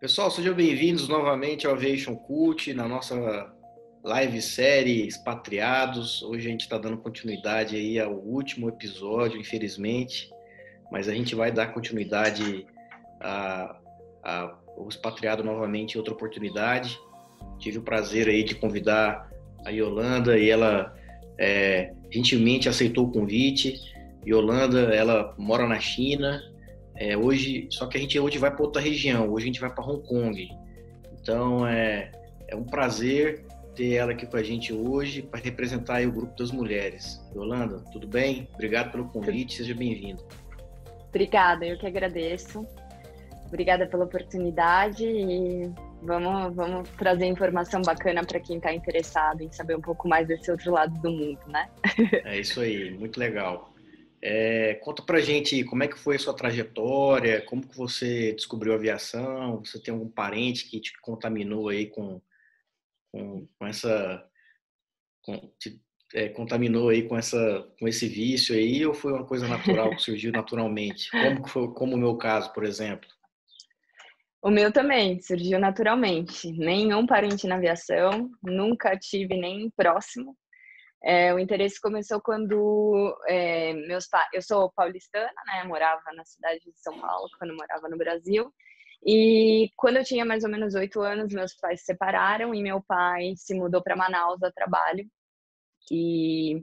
Pessoal, sejam bem-vindos novamente ao Aviation Cult, na nossa live série Expatriados. Hoje a gente está dando continuidade aí ao último episódio, infelizmente, mas a gente vai dar continuidade ao expatriado novamente em outra oportunidade. Tive o prazer aí de convidar a Yolanda e ela é, gentilmente aceitou o convite. Yolanda, ela mora na China, é, hoje, só que a gente hoje vai para outra região, hoje a gente vai para Hong Kong. Então é, é um prazer ter ela aqui com a gente hoje para representar o grupo das mulheres. Yolanda, tudo bem? Obrigado pelo convite, seja bem-vindo. Obrigada, eu que agradeço. Obrigada pela oportunidade e vamos, vamos trazer informação bacana para quem está interessado em saber um pouco mais desse outro lado do mundo, né? É isso aí, muito legal. É, conta pra gente como é que foi a sua trajetória, como que você descobriu a aviação, você tem algum parente que te contaminou aí com, com, com essa... Com, te, é, contaminou aí com, essa, com esse vício aí ou foi uma coisa natural que surgiu naturalmente? Como, foi, como o meu caso, por exemplo? O meu também surgiu naturalmente. Nenhum parente na aviação, nunca tive nem próximo. É, o interesse começou quando é, meus pais, eu sou paulistana, né? Morava na cidade de São Paulo quando morava no Brasil. E quando eu tinha mais ou menos oito anos, meus pais se separaram e meu pai se mudou para Manaus a trabalho. E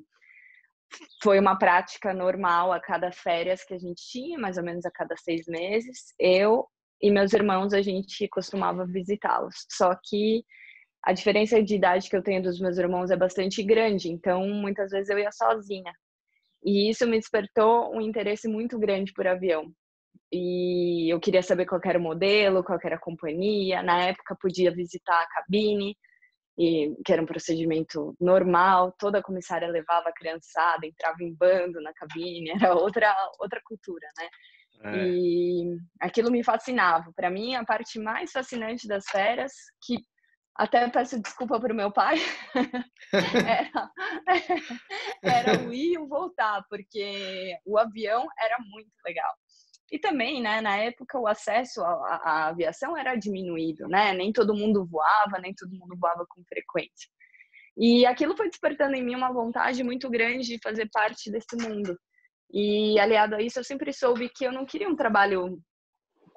foi uma prática normal a cada férias que a gente tinha, mais ou menos a cada seis meses. Eu e meus irmãos a gente costumava visitá-los. Só que a diferença de idade que eu tenho dos meus irmãos é bastante grande, então muitas vezes eu ia sozinha. E isso me despertou um interesse muito grande por avião. E eu queria saber qual era o modelo, qual era a companhia. Na época podia visitar a cabine, e, que era um procedimento normal. Toda a comissária levava a criançada, entrava em bando na cabine, era outra outra cultura, né? É. E aquilo me fascinava. Para mim, a parte mais fascinante das férias, que até peço desculpa para o meu pai, era, era o ir e o voltar, porque o avião era muito legal. E também, né, na época, o acesso à, à, aviação era diminuído, né? Nem todo mundo voava, nem todo mundo voava com frequência. E aquilo foi despertando em mim uma vontade muito grande de fazer parte desse mundo. E aliado a isso, eu sempre soube que eu não queria um trabalho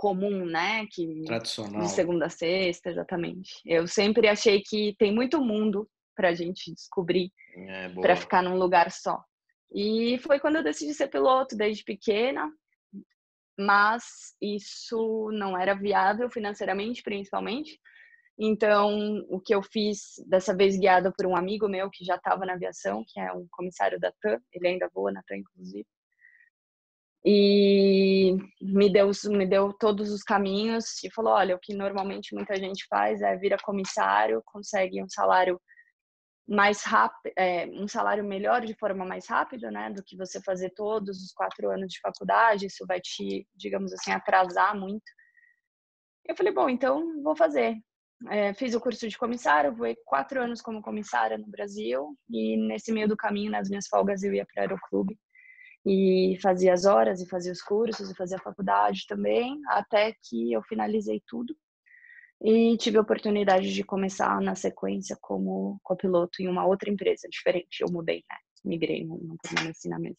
comum, né? Que, Tradicional. De segunda a sexta, exatamente. Eu sempre achei que tem muito mundo para a gente descobrir, é, para ficar num lugar só. E foi quando eu decidi ser piloto, desde pequena, mas isso não era viável financeiramente, principalmente. Então, o que eu fiz, dessa vez guiada por um amigo meu que já estava na aviação, que é um comissário da TAM, ele ainda voa na TAM, inclusive, e me deu, me deu todos os caminhos e falou: olha, o que normalmente muita gente faz é vir a comissário, consegue um salário mais rápido, é, um salário melhor de forma mais rápida, né, do que você fazer todos os quatro anos de faculdade. Isso vai te, digamos assim, atrasar muito. Eu falei: bom, então vou fazer. É, fiz o curso de comissário, voei quatro anos como comissária no Brasil e nesse meio do caminho, nas minhas folgas, eu ia para o aeroclube e fazia as horas e fazia os cursos e fazia a faculdade também, até que eu finalizei tudo e tive a oportunidade de começar na sequência como copiloto em uma outra empresa diferente. Eu mudei, né? Migrei, não, permaneci na mesma.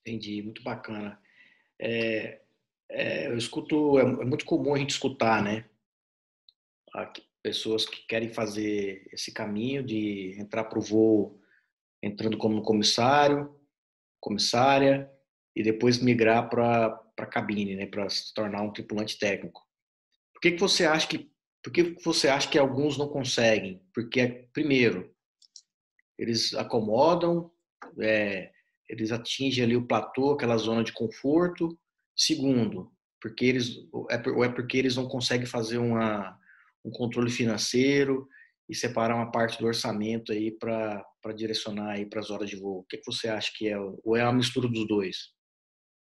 Entendi, muito bacana. É, é, eu escuto, é, é, muito comum a gente escutar, né? Pessoas que querem fazer esse caminho de entrar para o voo entrando como comissário, comissária e depois migrar para a cabine, né, para se tornar um tripulante técnico. Por que, que você acha que por que você acha que alguns não conseguem? Porque primeiro eles acomodam, é, eles atingem ali o platô, aquela zona de conforto. Segundo, porque eles é ou é porque eles não conseguem fazer uma, um controle financeiro e separar uma parte do orçamento aí para direcionar aí para as horas de voo? O que, que você acha que é? Ou é uma mistura dos dois?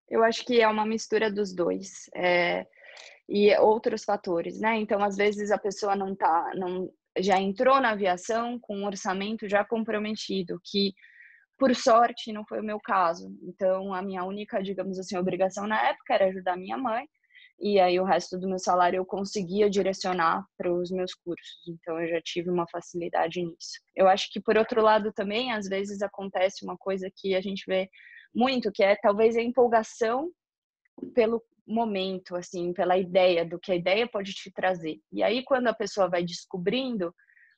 Eu acho que é uma mistura dos dois. É, e outros fatores, né? Então, às vezes a pessoa não tá, não já entrou na aviação com um orçamento já comprometido, que por sorte não foi o meu caso. Então, a minha única, digamos assim, obrigação na época era ajudar minha mãe e aí o resto do meu salário eu conseguia direcionar para os meus cursos. Então eu já tive uma facilidade nisso. Eu acho que por outro lado também às vezes acontece uma coisa que a gente vê muito, que é talvez a empolgação pelo momento, assim, pela ideia do que a ideia pode te trazer. E aí quando a pessoa vai descobrindo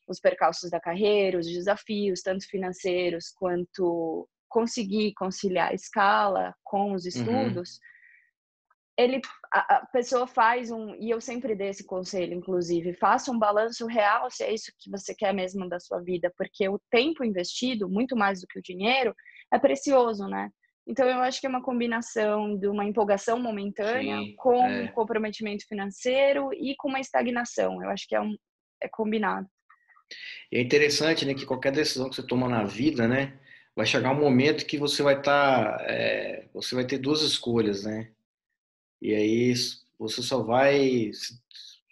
os percalços da carreira, os desafios, tanto financeiros quanto conseguir conciliar a escala com os uhum. estudos, uhum. Ele a, a, pessoa faz um e eu sempre dei esse conselho, inclusive, faça um balanço real se é isso que você quer mesmo da sua vida, porque o tempo investido, muito mais do que o dinheiro, é precioso, né? Então eu acho que é uma combinação de uma empolgação momentânea Sim, com é. um comprometimento financeiro e com uma estagnação. Eu acho que é um é combinado. E é interessante, né, que qualquer decisão que você toma na vida, né, vai chegar um momento que você vai estar, tá, é, você vai ter duas escolhas, né? E aí você só vai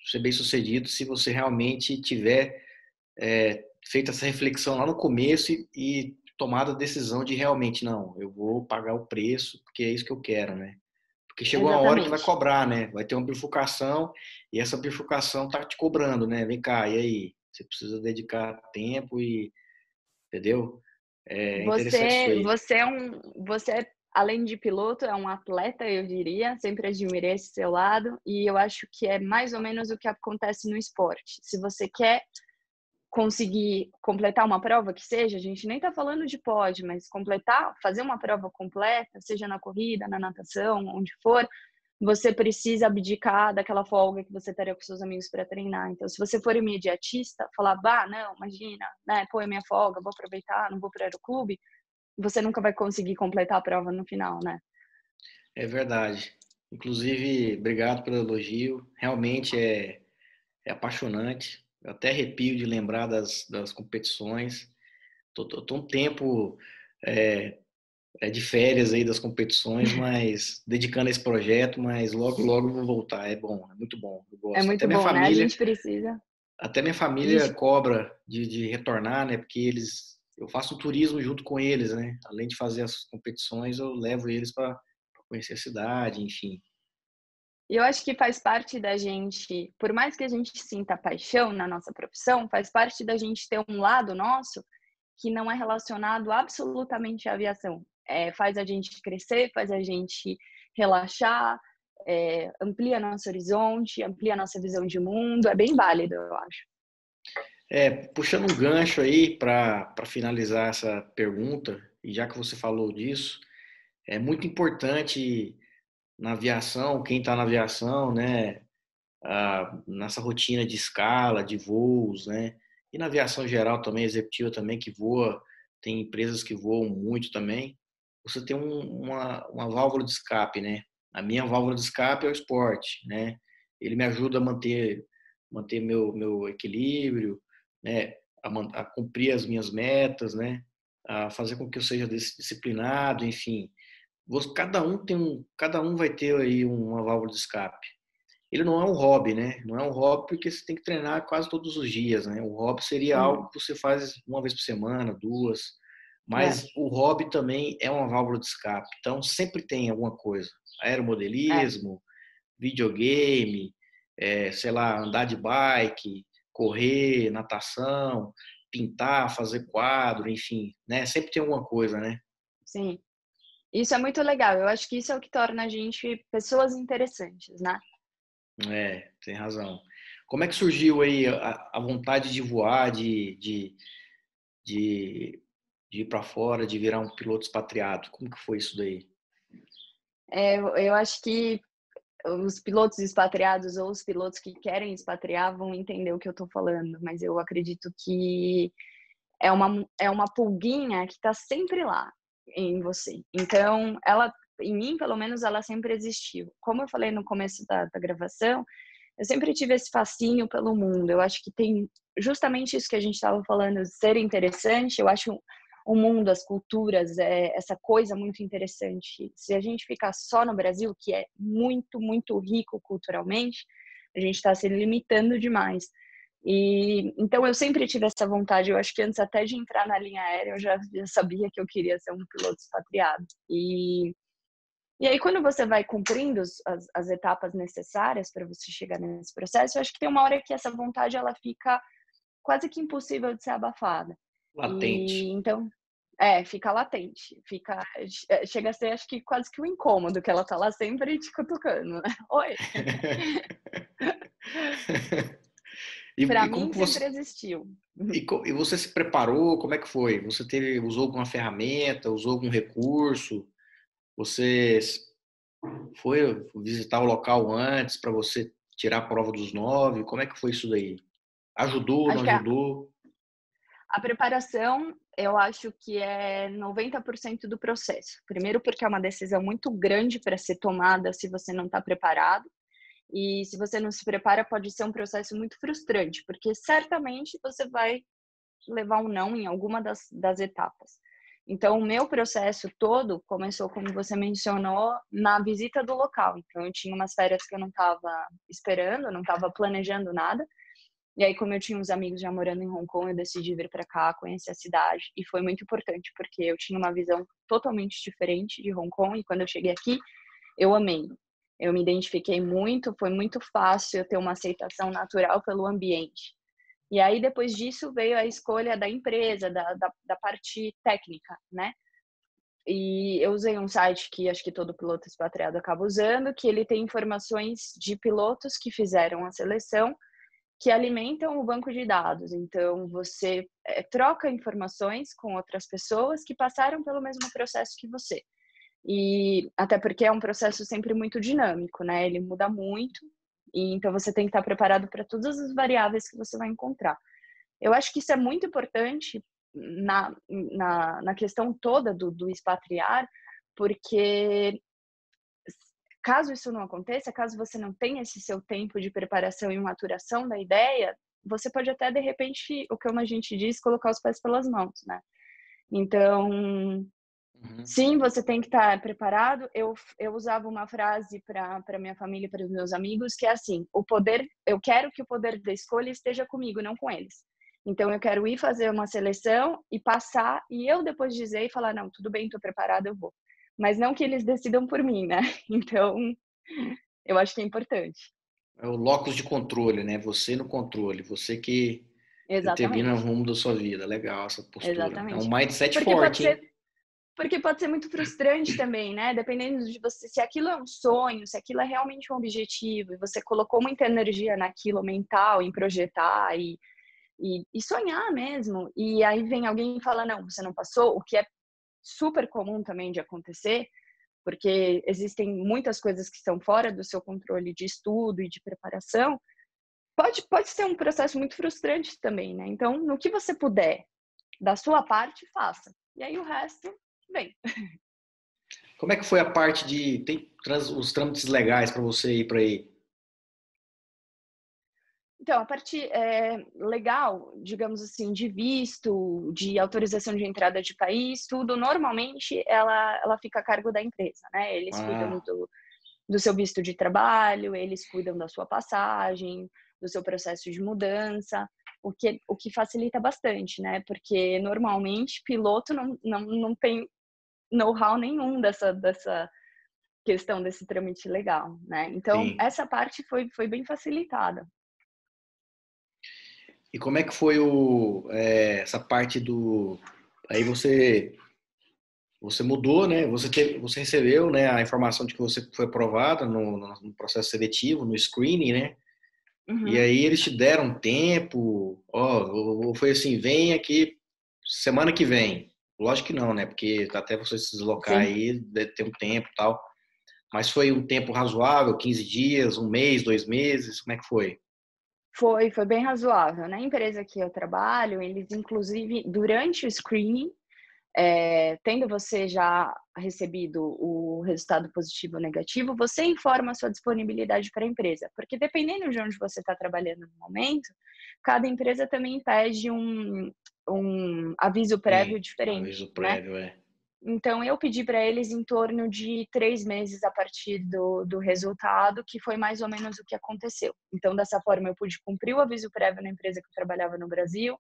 ser bem sucedido se você realmente tiver é, feito essa reflexão lá no começo e, e tomado a decisão de realmente não, eu vou pagar o preço porque é isso que eu quero, né? Porque chegou Exatamente. a hora que vai cobrar, né? Vai ter uma bifurcação e essa bifurcação tá te cobrando, né? Vem cá, e aí? Você precisa dedicar tempo e. Entendeu? É você, você é um. Você, é, além de piloto, é um atleta, eu diria. Sempre admirei esse seu lado. E eu acho que é mais ou menos o que acontece no esporte. Se você quer conseguir completar uma prova que seja, a gente nem está falando de pode, mas completar, fazer uma prova completa, seja na corrida, na natação, onde for, você precisa abdicar daquela folga que você estaria com seus amigos para treinar. Então, se você for imediatista, falar, bah, não, imagina, né, pô, é minha folga, vou aproveitar, não vou para o aeroclube, você nunca vai conseguir completar a prova no final, né? É verdade. Inclusive, obrigado pelo elogio. Realmente é, é apaixonante. Eu até arrepio de lembrar das, das competições. Tô, tô, tô um tempo é, é, de férias aí das competições, mas dedicando a esse projeto, mas logo, logo vou voltar. É bom, é muito bom. É muito até bom, família, né? A gente precisa. Até minha família Isso. cobra de, de retornar, né? Porque eles, eu faço turismo junto com eles, né? Além de fazer as competições, eu levo eles para conhecer a cidade, enfim. E eu acho que faz parte da gente, por mais que a gente sinta paixão na nossa profissão, faz parte da gente ter um lado nosso que não é relacionado absolutamente à aviação é, faz a gente crescer, faz a gente relaxar, é, amplia nosso horizonte, amplia nossa visão de mundo. É bem válido, eu acho. É, puxando um gancho aí para finalizar essa pergunta, e já que você falou disso, é muito importante na aviação, quem está na aviação, né, nessa rotina de escala, de voos, né, e na aviação geral também, executiva também, que voa, tem empresas que voam muito também, você tem um, uma, uma válvula de escape, né? A minha válvula de escape é o esporte, né? Ele me ajuda a manter manter meu meu equilíbrio, né? A, a cumprir as minhas metas, né? A fazer com que eu seja disciplinado, enfim. Cada um tem um, cada um vai ter aí uma válvula de escape. Ele não é um hobby, né? Não é um hobby porque você tem que treinar quase todos os dias, né? O hobby seria algo que você faz uma vez por semana, duas, mas é. o hobby também é uma válvula de escape. Então sempre tem alguma coisa. Aeromodelismo, é. videogame, é, sei lá, andar de bike, correr, natação, pintar, fazer quadro, enfim, né? Sempre tem alguma coisa, né? Sim. Isso é muito legal. Eu acho que isso é o que torna a gente pessoas interessantes, né? É, tem razão. Como é que surgiu aí a, a vontade de voar, de, de, de de ir para fora, de virar um piloto expatriado? Como que foi isso daí? É, eu acho que os pilotos expatriados ou os pilotos que querem expatriar vão entender o que eu estou falando, mas eu acredito que é uma, é uma pulguinha que está sempre lá em você. Então, ela, em mim, pelo menos, ela sempre existiu. Como eu falei no começo da, da gravação, eu sempre tive esse fascínio pelo mundo. Eu acho que tem justamente isso que a gente estava falando, ser interessante. Eu acho o mundo, as culturas, é essa coisa muito interessante. Se a gente ficar só no Brasil, que é muito, muito rico culturalmente, a gente está se limitando demais. E então eu sempre tive essa vontade. Eu acho que antes até de entrar na linha aérea, eu já, já sabia que eu queria ser um piloto expatriado. E E aí, quando você vai cumprindo as, as etapas necessárias para você chegar nesse processo, eu acho que tem uma hora que essa vontade ela fica quase que impossível de ser abafada. Latente. E, então, é, fica latente. Fica, é, chega a ser, acho que quase que um incômodo, que ela tá lá sempre te cutucando, né? Oi! e, pra e mim sempre você... existiu. E, e, você se preparou? Como é que foi? Você teve, usou alguma ferramenta? Usou algum recurso? Você foi visitar o local antes para você tirar a prova dos nove? Como é que foi isso daí? Ajudou, acho não ajudou? A, preparação, eu acho que é 90% do processo. Primeiro, porque é uma decisão muito grande para ser tomada se você não está preparado. E se você não se prepara, pode ser um processo muito frustrante, porque certamente você vai levar um não em alguma das, das etapas. Então, o meu processo todo começou, como você mencionou, na visita do local. Então, eu tinha umas férias que eu não estava esperando, não estava planejando nada. E aí, como eu tinha uns amigos já morando em Hong Kong, eu decidi vir para cá, conhecer a cidade. E foi muito importante, porque eu tinha uma visão totalmente diferente de Hong Kong. E quando eu cheguei aqui, eu amei. Eu me identifiquei muito, foi muito fácil eu ter uma aceitação natural pelo ambiente. E aí, depois disso, veio a escolha da empresa, da, da, da parte técnica, né? E eu usei um site que acho que todo piloto expatriado acaba usando, que ele tem informações de pilotos que fizeram a seleção, que alimentam o banco de dados. Então, você é, troca informações com outras pessoas que passaram pelo mesmo processo que você. E até porque é um processo sempre muito dinâmico, né? Ele muda muito e, então você tem que estar preparado para todas as variáveis que você vai encontrar. Eu acho que isso é muito importante na, na, na questão toda do, do expatriar, porque caso isso não aconteça, caso você não tenha esse seu tempo de preparação e maturação da ideia, você pode até, de repente, o que a gente diz, colocar os pés pelas mãos, né? Então, Uhum. Sim, você tem que estar preparado. Eu, eu usava uma frase para minha família, para os meus amigos, que é assim: o poder, eu quero que o poder da escolha esteja comigo, não com eles. Então eu quero ir fazer uma seleção e passar e eu depois dizer e falar não, tudo bem, estou preparado, eu vou. Mas não que eles decidam por mim, né? Então eu acho que é importante. É o locus de controle, né? Você no controle, você que Exatamente. determina o rumo da sua vida. Legal essa postura. Exatamente. É um mindset Porque forte. Pode ser, porque pode ser muito frustrante também, né? Dependendo de você, se aquilo é um sonho, se aquilo é realmente um objetivo, e você colocou muita energia naquilo mental, em projetar e, e, e sonhar mesmo, e aí vem alguém e fala: não, você não passou, o que é super comum também de acontecer, porque existem muitas coisas que estão fora do seu controle de estudo e de preparação. Pode, pode ser um processo muito frustrante também, né? Então, no que você puder, da sua parte, faça. E aí o resto bem. Como é que foi a parte de tem os trâmites legais para você ir para aí? Então, a parte é, legal, digamos assim, de visto, de autorização de entrada de país, tudo, normalmente ela, ela fica a cargo da empresa, né? Eles ah. cuidam do, do seu visto de trabalho, eles cuidam da sua passagem, do seu processo de mudança, o que, o que facilita bastante, né? Porque normalmente piloto não, não, não tem know-how nenhum dessa, dessa questão desse trâmite legal, né? Então, Sim. essa parte foi, foi bem facilitada. E como é que foi o, é, essa parte do... Aí você você mudou, né? Você, teve, você recebeu né, a informação de que você foi aprovada no, no processo seletivo, no screening, né? Uhum. E aí eles te deram tempo, ó, foi assim, vem aqui semana que vem. Lógico que não, né? Porque até você se deslocar Sim. aí, deve ter um tempo e tal. Mas foi um tempo razoável, 15 dias, um mês, dois meses? Como é que foi? Foi, foi bem razoável. Na empresa que eu trabalho, eles inclusive, durante o screening, é, tendo você já recebido o resultado positivo ou negativo, você informa a sua disponibilidade para a empresa. Porque dependendo de onde você está trabalhando no momento, cada empresa também pede um, um aviso prévio Sim, diferente. Aviso né? prévio, é. Então, eu pedi para eles em torno de três meses a partir do, do resultado, que foi mais ou menos o que aconteceu. Então, dessa forma, eu pude cumprir o aviso prévio na empresa que eu trabalhava no Brasil.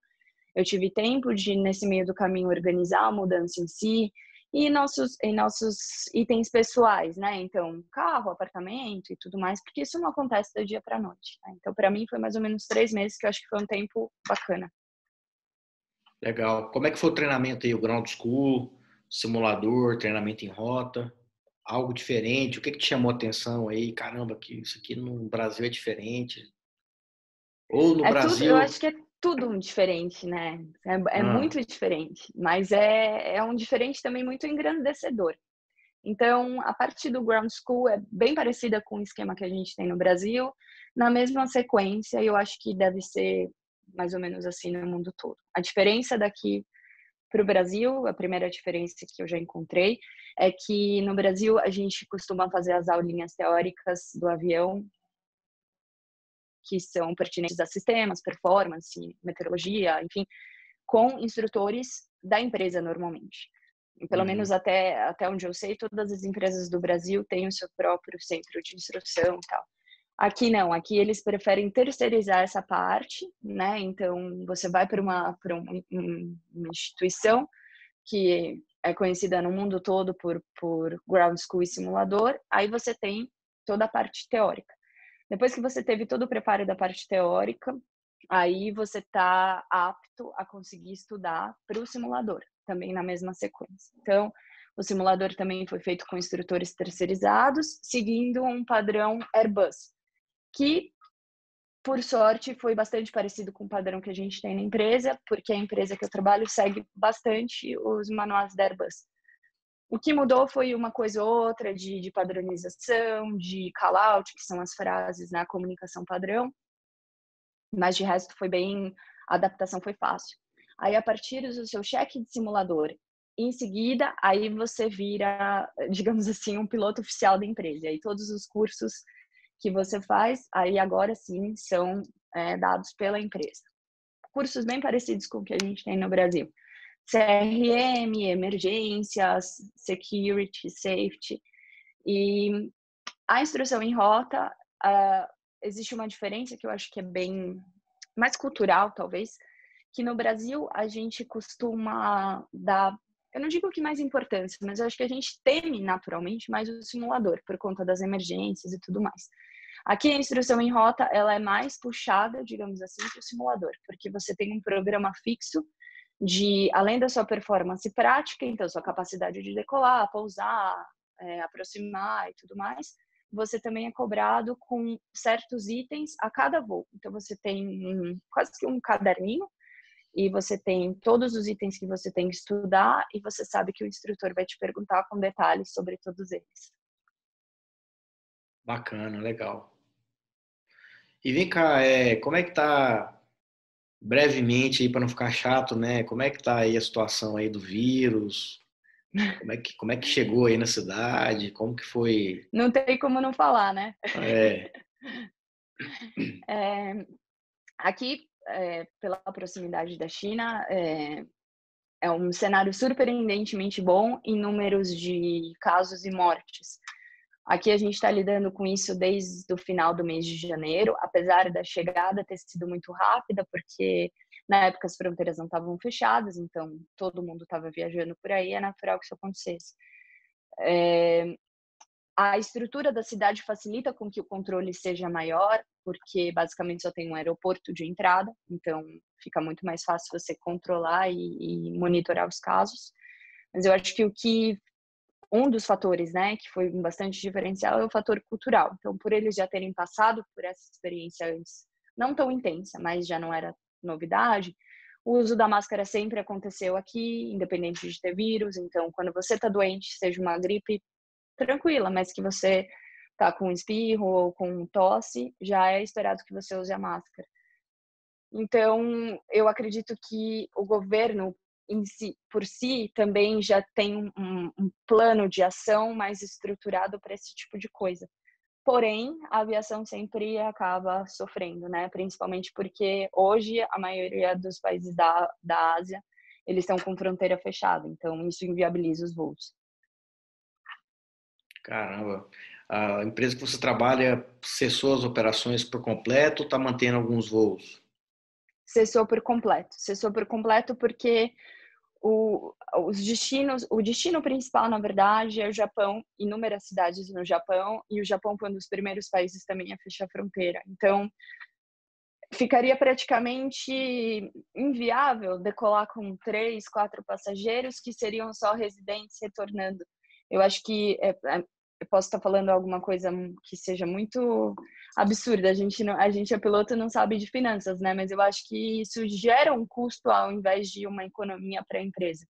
Eu tive tempo de, nesse meio do caminho, organizar a mudança em si. e nossos, em nossos itens pessoais, né? Então, carro, apartamento e tudo mais, porque isso não acontece do dia para noite. Né? Então, para mim, foi mais ou menos três meses que eu acho que foi um tempo bacana. Legal. Como é que foi o treinamento aí, o ground school, simulador, treinamento em rota? Algo diferente? O que, que te chamou a atenção aí? Caramba, que isso aqui no Brasil é diferente. Ou no é Brasil. Tudo, eu acho que é tudo diferente, né? É, é ah. muito diferente, mas é, é um diferente também muito engrandecedor. Então, a parte do Ground School é bem parecida com o esquema que a gente tem no Brasil, na mesma sequência, eu acho que deve ser mais ou menos assim no mundo todo. A diferença daqui para o Brasil, a primeira diferença que eu já encontrei, é que no Brasil a gente costuma fazer as aulinhas teóricas do avião que são pertinentes a sistemas, performance, meteorologia, enfim, com instrutores da empresa normalmente. Pelo uhum. menos até, até onde eu sei, todas as empresas do Brasil têm o seu próprio centro de instrução e tal. Aqui não, aqui eles preferem terceirizar essa parte, né? Então você vai para uma, uma, uma instituição que é conhecida no mundo todo por, por ground school e simulador, aí você tem toda a parte teórica. Depois que você teve todo o preparo da parte teórica, aí você está apto a conseguir estudar para o simulador, também na mesma sequência. Então, o simulador também foi feito com instrutores terceirizados, seguindo um padrão Airbus, que, por sorte, foi bastante parecido com o padrão que a gente tem na empresa, porque a empresa que eu trabalho segue bastante os manuais da Airbus. O que mudou foi uma coisa ou outra de, de padronização, de call-out, que são as frases na comunicação padrão, mas de resto foi bem, a adaptação foi fácil. Aí, a partir do seu cheque de simulador, em seguida, aí você vira, digamos assim, um piloto oficial da empresa. Aí, todos os cursos que você faz, aí agora sim, são é, dados pela empresa. Cursos bem parecidos com o que a gente tem no Brasil. CRM, emergências, security, safety. E a instrução em rota, uh, existe uma diferença que eu acho que é bem mais cultural, talvez, que no Brasil a gente costuma dar, eu não digo que mais importância, mas eu acho que a gente teme naturalmente mais o simulador, por conta das emergências e tudo mais. Aqui a instrução em rota, ela é mais puxada, digamos assim, que o simulador, porque você tem um programa fixo de, além da sua performance prática, então sua capacidade de decolar, pousar, é, aproximar e tudo mais, você também é cobrado com certos itens a cada voo. Então você tem um, quase que um caderninho e você tem todos os itens que você tem que estudar e você sabe que o instrutor vai te perguntar com detalhes sobre todos eles. Bacana, legal. E vem cá, é, como é que tá brevemente aí para não ficar chato, né? Como é que tá aí a situação aí do vírus? Como é que como é que chegou aí na cidade? Como que foi? Não tem como não falar, né? É. é aqui, é, pela proximidade da China, é, é um cenário surpreendentemente bom em números de casos e mortes. Aqui a gente está lidando com isso desde o final do mês de janeiro, apesar da chegada ter sido muito rápida, porque na época as fronteiras não estavam fechadas, então todo mundo estava viajando por aí, é natural que isso acontecesse. É, a estrutura da cidade facilita com que o controle seja maior, porque basicamente só tem um aeroporto de entrada, então fica muito mais fácil você controlar e, e monitorar os casos. Mas eu acho que o que um dos fatores, né, que foi bastante diferencial é o fator cultural. Então, por eles já terem passado por essa experiência antes, não tão intensa, mas já não era novidade, o uso da máscara sempre aconteceu aqui, independente de ter vírus. Então, quando você está doente, seja uma gripe tranquila, mas que você tá com espirro ou com tosse, já é esperado que você use a máscara. Então, eu acredito que o governo si, por si também já tem um, um plano de ação mais estruturado para esse tipo de coisa. Porém, a aviação sempre acaba sofrendo, né? Principalmente porque hoje a maioria dos países da, da Ásia eles estão com fronteira fechada, então isso inviabiliza os voos. Caramba, a empresa que você trabalha cessou as operações por completo ou está mantendo alguns voos? Cessou por completo. Cessou por completo porque o, os destinos, o destino principal, na verdade, é o Japão, inúmeras cidades no Japão, e o Japão foi um dos primeiros países também a fechar a fronteira. Então, ficaria praticamente inviável decolar com três, quatro passageiros que seriam só residentes retornando. Eu acho que é, é, eu posso estar falando alguma coisa que seja muito absurda. A gente não, a gente é piloto não sabe de finanças, né? Mas eu acho que isso gera um custo ao invés de uma economia para a empresa.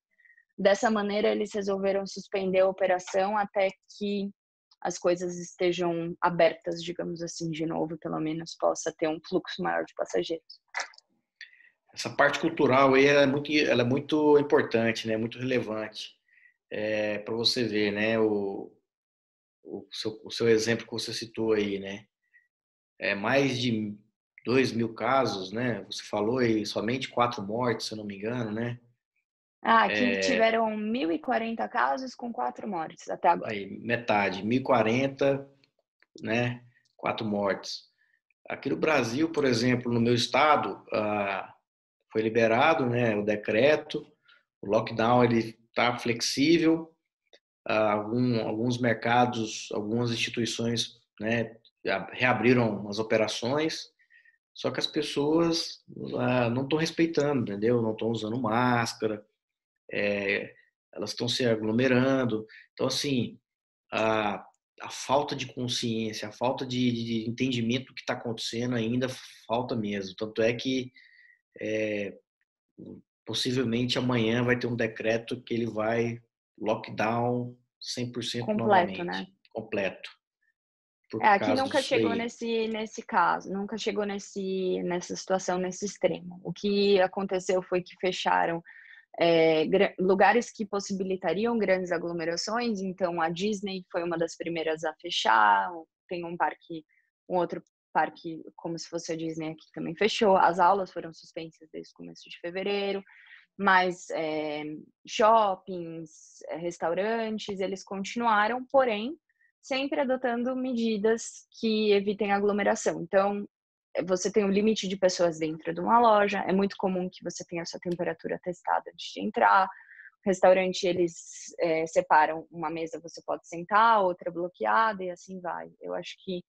Dessa maneira, eles resolveram suspender a operação até que as coisas estejam abertas, digamos assim, de novo, pelo menos possa ter um fluxo maior de passageiros. Essa parte cultural aí é muito, ela é muito importante, né? Muito relevante é, para você ver, né? O, o, seu, o seu exemplo que você citou aí, né? É mais de 2 mil casos, né? Você falou aí somente quatro mortes, se eu não me engano, né? Ah, aqui é... tiveram 1.040 casos com quatro mortes até agora. Aí, metade, 1.040, né? Quatro mortes. Aqui no Brasil, por exemplo, no meu estado, ah, foi liberado né, o decreto, o lockdown ele está flexível, algum, alguns mercados, algumas instituições né, reabriram as operações, só que as pessoas ah, não estão respeitando, entendeu? Não estão usando máscara, é, elas estão se aglomerando. Então, assim, a, a falta de consciência, a falta de, de entendimento do que está acontecendo ainda falta mesmo. Tanto é que é, possivelmente amanhã vai ter um decreto que ele vai lockdown 100% completo, novamente. né? Completo. É, aqui nunca chegou nesse, nesse caso, nunca chegou nesse, nessa situação, nesse extremo. O que aconteceu foi que fecharam é, lugares que possibilitariam grandes aglomerações. Então, a Disney foi uma das primeiras a fechar. Tem um parque, um outro parque, como se fosse a Disney aqui, também fechou. As aulas foram suspensas desde o começo de fevereiro. Mas é, shoppings, é, restaurantes, eles continuaram, porém, sempre adotando medidas que evitem aglomeração. Então, você tem um limite de pessoas dentro de uma loja, é muito comum que você tenha a sua temperatura testada antes de entrar. O restaurante, eles é, separam uma mesa, você pode sentar, outra bloqueada e assim vai. Eu acho que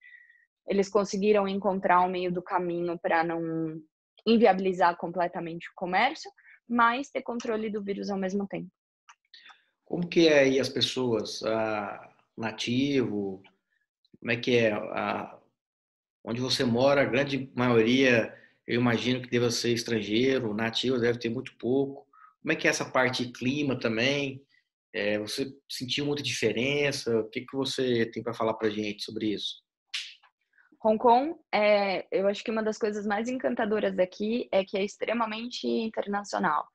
eles conseguiram encontrar um meio do caminho para não inviabilizar completamente o comércio, mas ter controle do vírus ao mesmo tempo. Como que é aí as pessoas, a nativo, como é que é a onde você mora, a grande maioria, eu imagino que deva ser estrangeiro, nativo deve ter muito pouco. Como é que é essa parte de clima também? É, você sentiu muita diferença? O que, que você tem para falar para gente sobre isso? Hong Kong, é, eu acho que uma das coisas mais encantadoras daqui é que é extremamente internacional,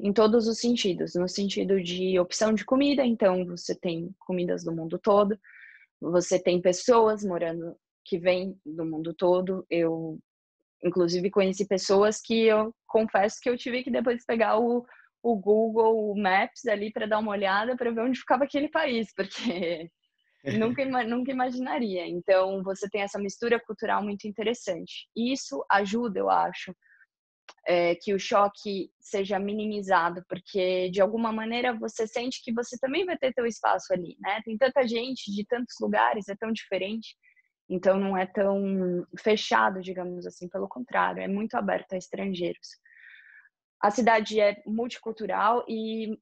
em todos os sentidos. No sentido de opção de comida, então você tem comidas do mundo todo, você tem pessoas morando que vem do mundo todo. Eu, inclusive, conheci pessoas que eu confesso que eu tive que depois pegar o, o Google Maps ali para dar uma olhada para ver onde ficava aquele país, porque nunca, nunca imaginaria. Então, você tem essa mistura cultural muito interessante. Isso ajuda, eu acho, é, que o choque seja minimizado, porque de alguma maneira você sente que você também vai ter teu espaço ali, né? Tem tanta gente de tantos lugares, é tão diferente. Então não é tão fechado, digamos assim, pelo contrário, é muito aberto a estrangeiros. A cidade é multicultural e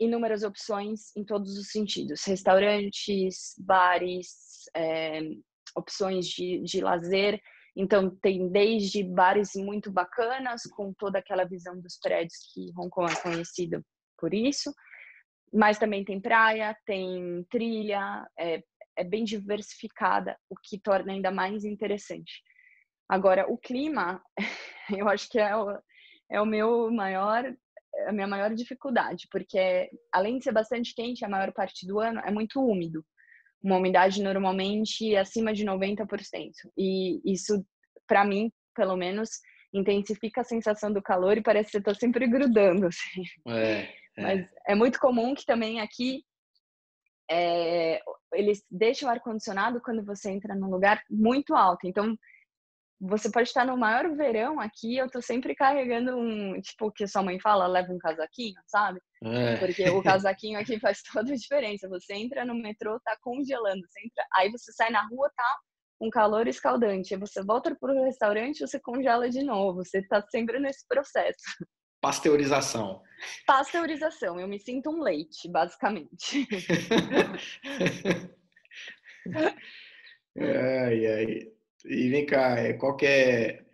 inúmeras opções em todos os sentidos: restaurantes, bares, é, opções de, de lazer. Então, tem desde bares muito bacanas, com toda aquela visão dos prédios que Hong Kong é conhecido por isso, mas também tem praia, tem trilha, é, é bem diversificada, o que torna ainda mais interessante. Agora, o clima, eu acho que é o, é o meu maior, a minha maior dificuldade, porque além de ser bastante quente, a maior parte do ano é muito úmido. Uma umidade normalmente acima de 90%. E isso, para mim, pelo menos, intensifica a sensação do calor e parece que você está sempre grudando. Assim. É, é. Mas é muito comum que também aqui é, eles deixam o ar-condicionado quando você entra num lugar muito alto. Então, você pode estar no maior verão aqui, eu tô sempre carregando um, tipo, o que sua mãe fala, leva um casaquinho, sabe? É. Porque o casaquinho aqui faz toda a diferença. Você entra no metrô, tá congelando. Você entra, aí você sai na rua, tá um calor escaldante. Aí você volta pro restaurante, você congela de novo. Você tá sempre nesse processo. Pasteurização. Pasteurização. Eu me sinto um leite, basicamente. ai, ai. E vem cá, é, qual que é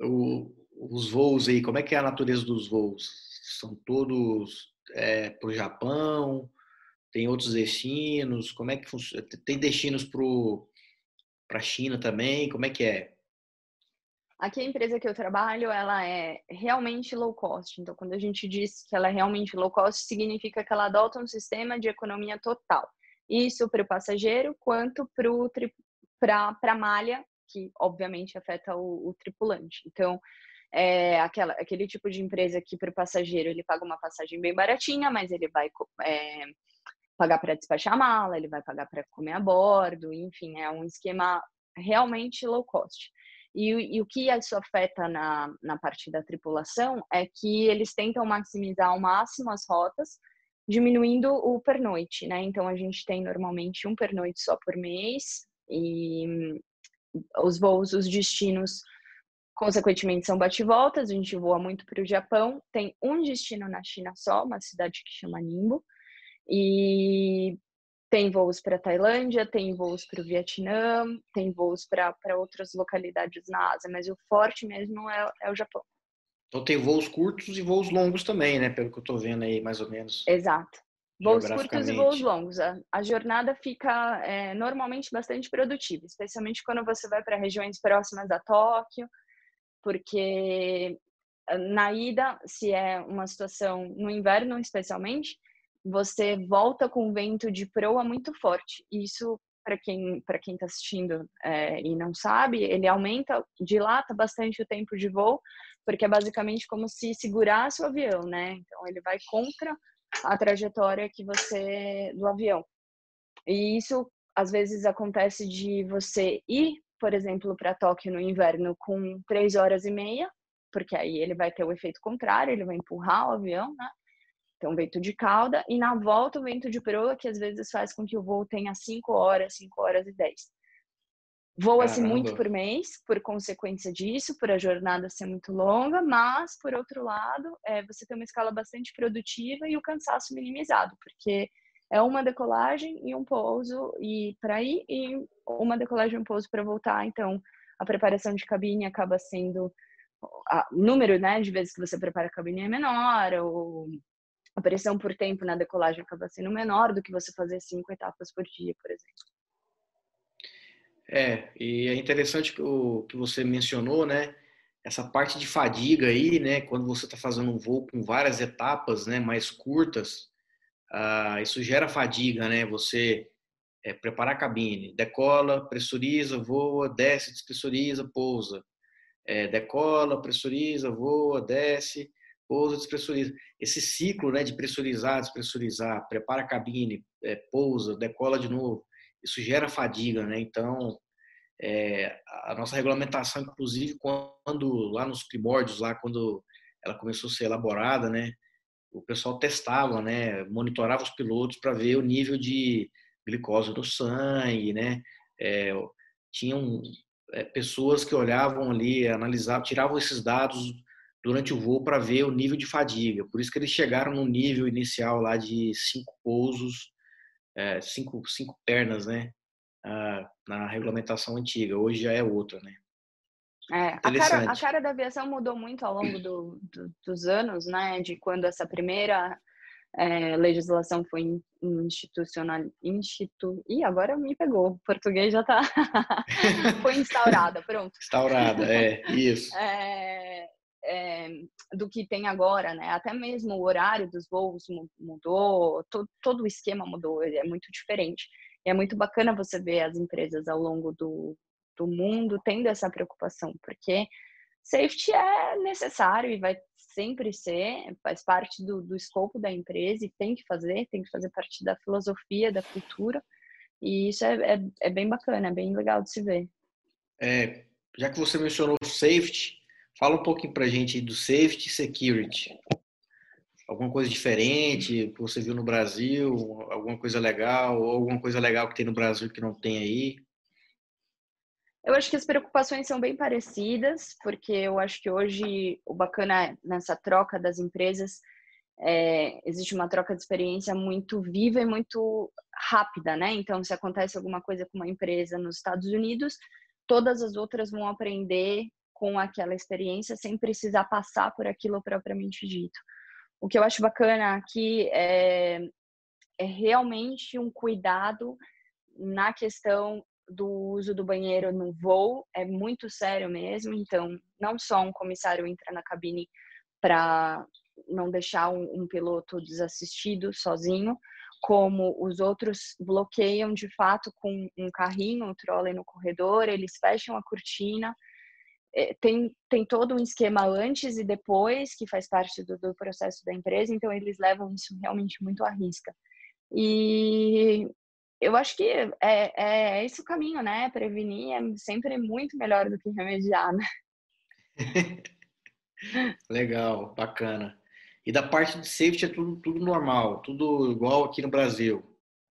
o, os voos aí? Como é que é a natureza dos voos? São todos é, para o Japão? Tem outros destinos? Como é que funciona? Tem destinos para a China também? Como é que é? Aqui a empresa que eu trabalho, ela é realmente low cost. Então, quando a gente diz que ela é realmente low cost, significa que ela adota um sistema de economia total. Isso para o passageiro quanto para o para a malha, que obviamente afeta o, o tripulante. Então, é aquela, aquele tipo de empresa que para o passageiro ele paga uma passagem bem baratinha, mas ele vai é, pagar para despachar a mala, ele vai pagar para comer a bordo, enfim, é um esquema realmente low cost. E, e, o que isso afeta na, na parte da tripulação é que eles tentam maximizar ao máximo as rotas, diminuindo o pernoite, né? Então a gente tem normalmente um pernoite só por mês, e os voos, os destinos, consequentemente, são bate-voltas. A gente voa muito para o Japão. Tem um destino na China só, uma cidade que chama Ningbo. E tem voos para Tailândia, tem voos para o Vietnã, tem voos para outras localidades na Ásia, mas o forte mesmo é, é o Japão. Então tem voos curtos e voos longos também, né? Pelo que eu estou vendo aí, mais ou menos. Exato. Voos curtos e voos longos. A, a jornada fica é, normalmente bastante produtiva, especialmente quando você vai para regiões próximas a Tóquio, porque ah, na ida, se é uma situação no inverno especialmente, você volta com vento de proa muito forte. Isso, para quem para quem está assistindo é, e não sabe, ele aumenta, dilata bastante o tempo de voo, porque é basicamente como se segurasse o avião, né? Então ele vai contra a trajetória que você do avião. E isso às vezes acontece de você ir, por exemplo, para Tóquio no inverno com três horas e meia, porque aí ele vai ter o efeito contrário, ele vai empurrar o avião, né? Então, vento de cauda, e na volta o vento de proa, que às vezes faz com que o voo tenha 5 horas, 5 horas e 10. Voa-se muito por mês, por consequência disso, por a jornada ser muito longa, mas, por outro lado, é, você tem uma escala bastante produtiva e o cansaço minimizado, porque é uma decolagem e um pouso e para ir e uma decolagem e um pouso para voltar. Então, a preparação de cabine acaba sendo o número né, de vezes que você prepara a cabine é menor, ou a pressão por tempo na decolagem acaba sendo menor do que você fazer cinco etapas por dia, por exemplo. É, e é interessante que o que você mencionou, né? Essa parte de fadiga aí, né? Quando você está fazendo um voo com várias etapas, né? Mais curtas, ah, isso gera fadiga, né? Você é, preparar a cabine, decola, pressuriza, voa, desce, despressuriza, pousa. É, decola, pressuriza, voa, desce, pousa, despressuriza. Esse ciclo, né? De pressurizar, despressurizar, prepara a cabine, é, pousa, decola de novo isso gera fadiga, né? Então, é, a nossa regulamentação, inclusive, quando lá nos primórdios, lá quando ela começou a ser elaborada, né? O pessoal testava, né? Monitorava os pilotos para ver o nível de glicose no sangue, né? É, tinham é, pessoas que olhavam ali, analisavam, tiravam esses dados durante o voo para ver o nível de fadiga. Por isso que eles chegaram no nível inicial lá de cinco pousos é, cinco, cinco pernas, né? Ah, na regulamentação antiga. Hoje já é outra, né? É, a, cara, a cara da aviação mudou muito ao longo do, do, dos anos, né? De quando essa primeira é, legislação foi institucional, institu, e agora me pegou, o português já tá, foi instaurada, pronto. Instaurada, é, isso. É, é, do que tem agora, né? Até mesmo o horário dos voos mudou, todo, todo o esquema mudou, é muito diferente. E é muito bacana você ver as empresas ao longo do, do mundo tendo essa preocupação, porque safety é necessário e vai sempre ser, faz parte do, do escopo da empresa e tem que fazer, tem que fazer parte da filosofia, da cultura. E isso é, é, é bem bacana, é bem legal de se ver. É, já que você mencionou safety, fala um pouquinho para a gente do safety e security. Alguma coisa diferente que você viu no Brasil, alguma coisa legal, ou alguma coisa legal que tem no Brasil que não tem aí? Eu acho que as preocupações são bem parecidas, porque eu acho que hoje o bacana nessa troca das empresas é, existe uma troca de experiência muito viva e muito rápida, né? Então, se acontece alguma coisa com uma empresa nos Estados Unidos, todas as outras vão aprender com aquela experiência sem precisar passar por aquilo propriamente dito. O que eu acho bacana aqui é, é realmente um cuidado na questão do uso do banheiro no voo, é muito sério mesmo. Então, não só um comissário entra na cabine para não deixar um, um piloto desassistido sozinho, como os outros bloqueiam de fato com um carrinho, um trolley no corredor, eles fecham a cortina. É, tem, tem todo um esquema antes e depois, que faz parte do, do processo da empresa, então eles levam isso realmente muito à risca. E eu acho que é, é, é esse o caminho, né? Prevenir é sempre muito melhor do que remediar, né? Legal, bacana. E da parte de safety é tudo, tudo normal, tudo igual aqui no Brasil.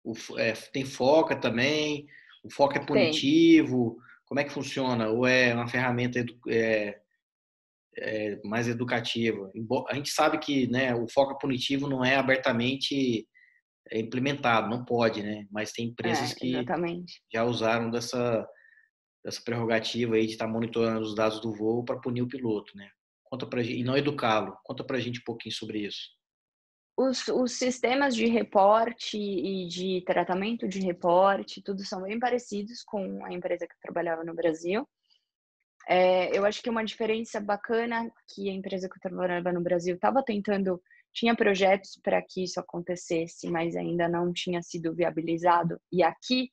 O, é, tem foca também, o foca é punitivo. Como é que funciona? Ou é uma ferramenta edu, é, é, mais educativa? A gente sabe que né, o foca punitivo não é abertamente implementado, não pode, né? Mas tem empresas é, que já usaram dessa, dessa prerrogativa aí de estar monitorando os dados do voo para punir o piloto, né? Conta pra gente, e não educá-lo. Conta pra gente um pouquinho sobre isso. Os, os sistemas de reporte e de tratamento de reporte, tudo são bem parecidos com a empresa que eu trabalhava no Brasil. É, eu acho que uma diferença bacana que a empresa que eu trabalhava no Brasil estava tentando, tinha projetos para que isso acontecesse, mas ainda não tinha sido viabilizado, e aqui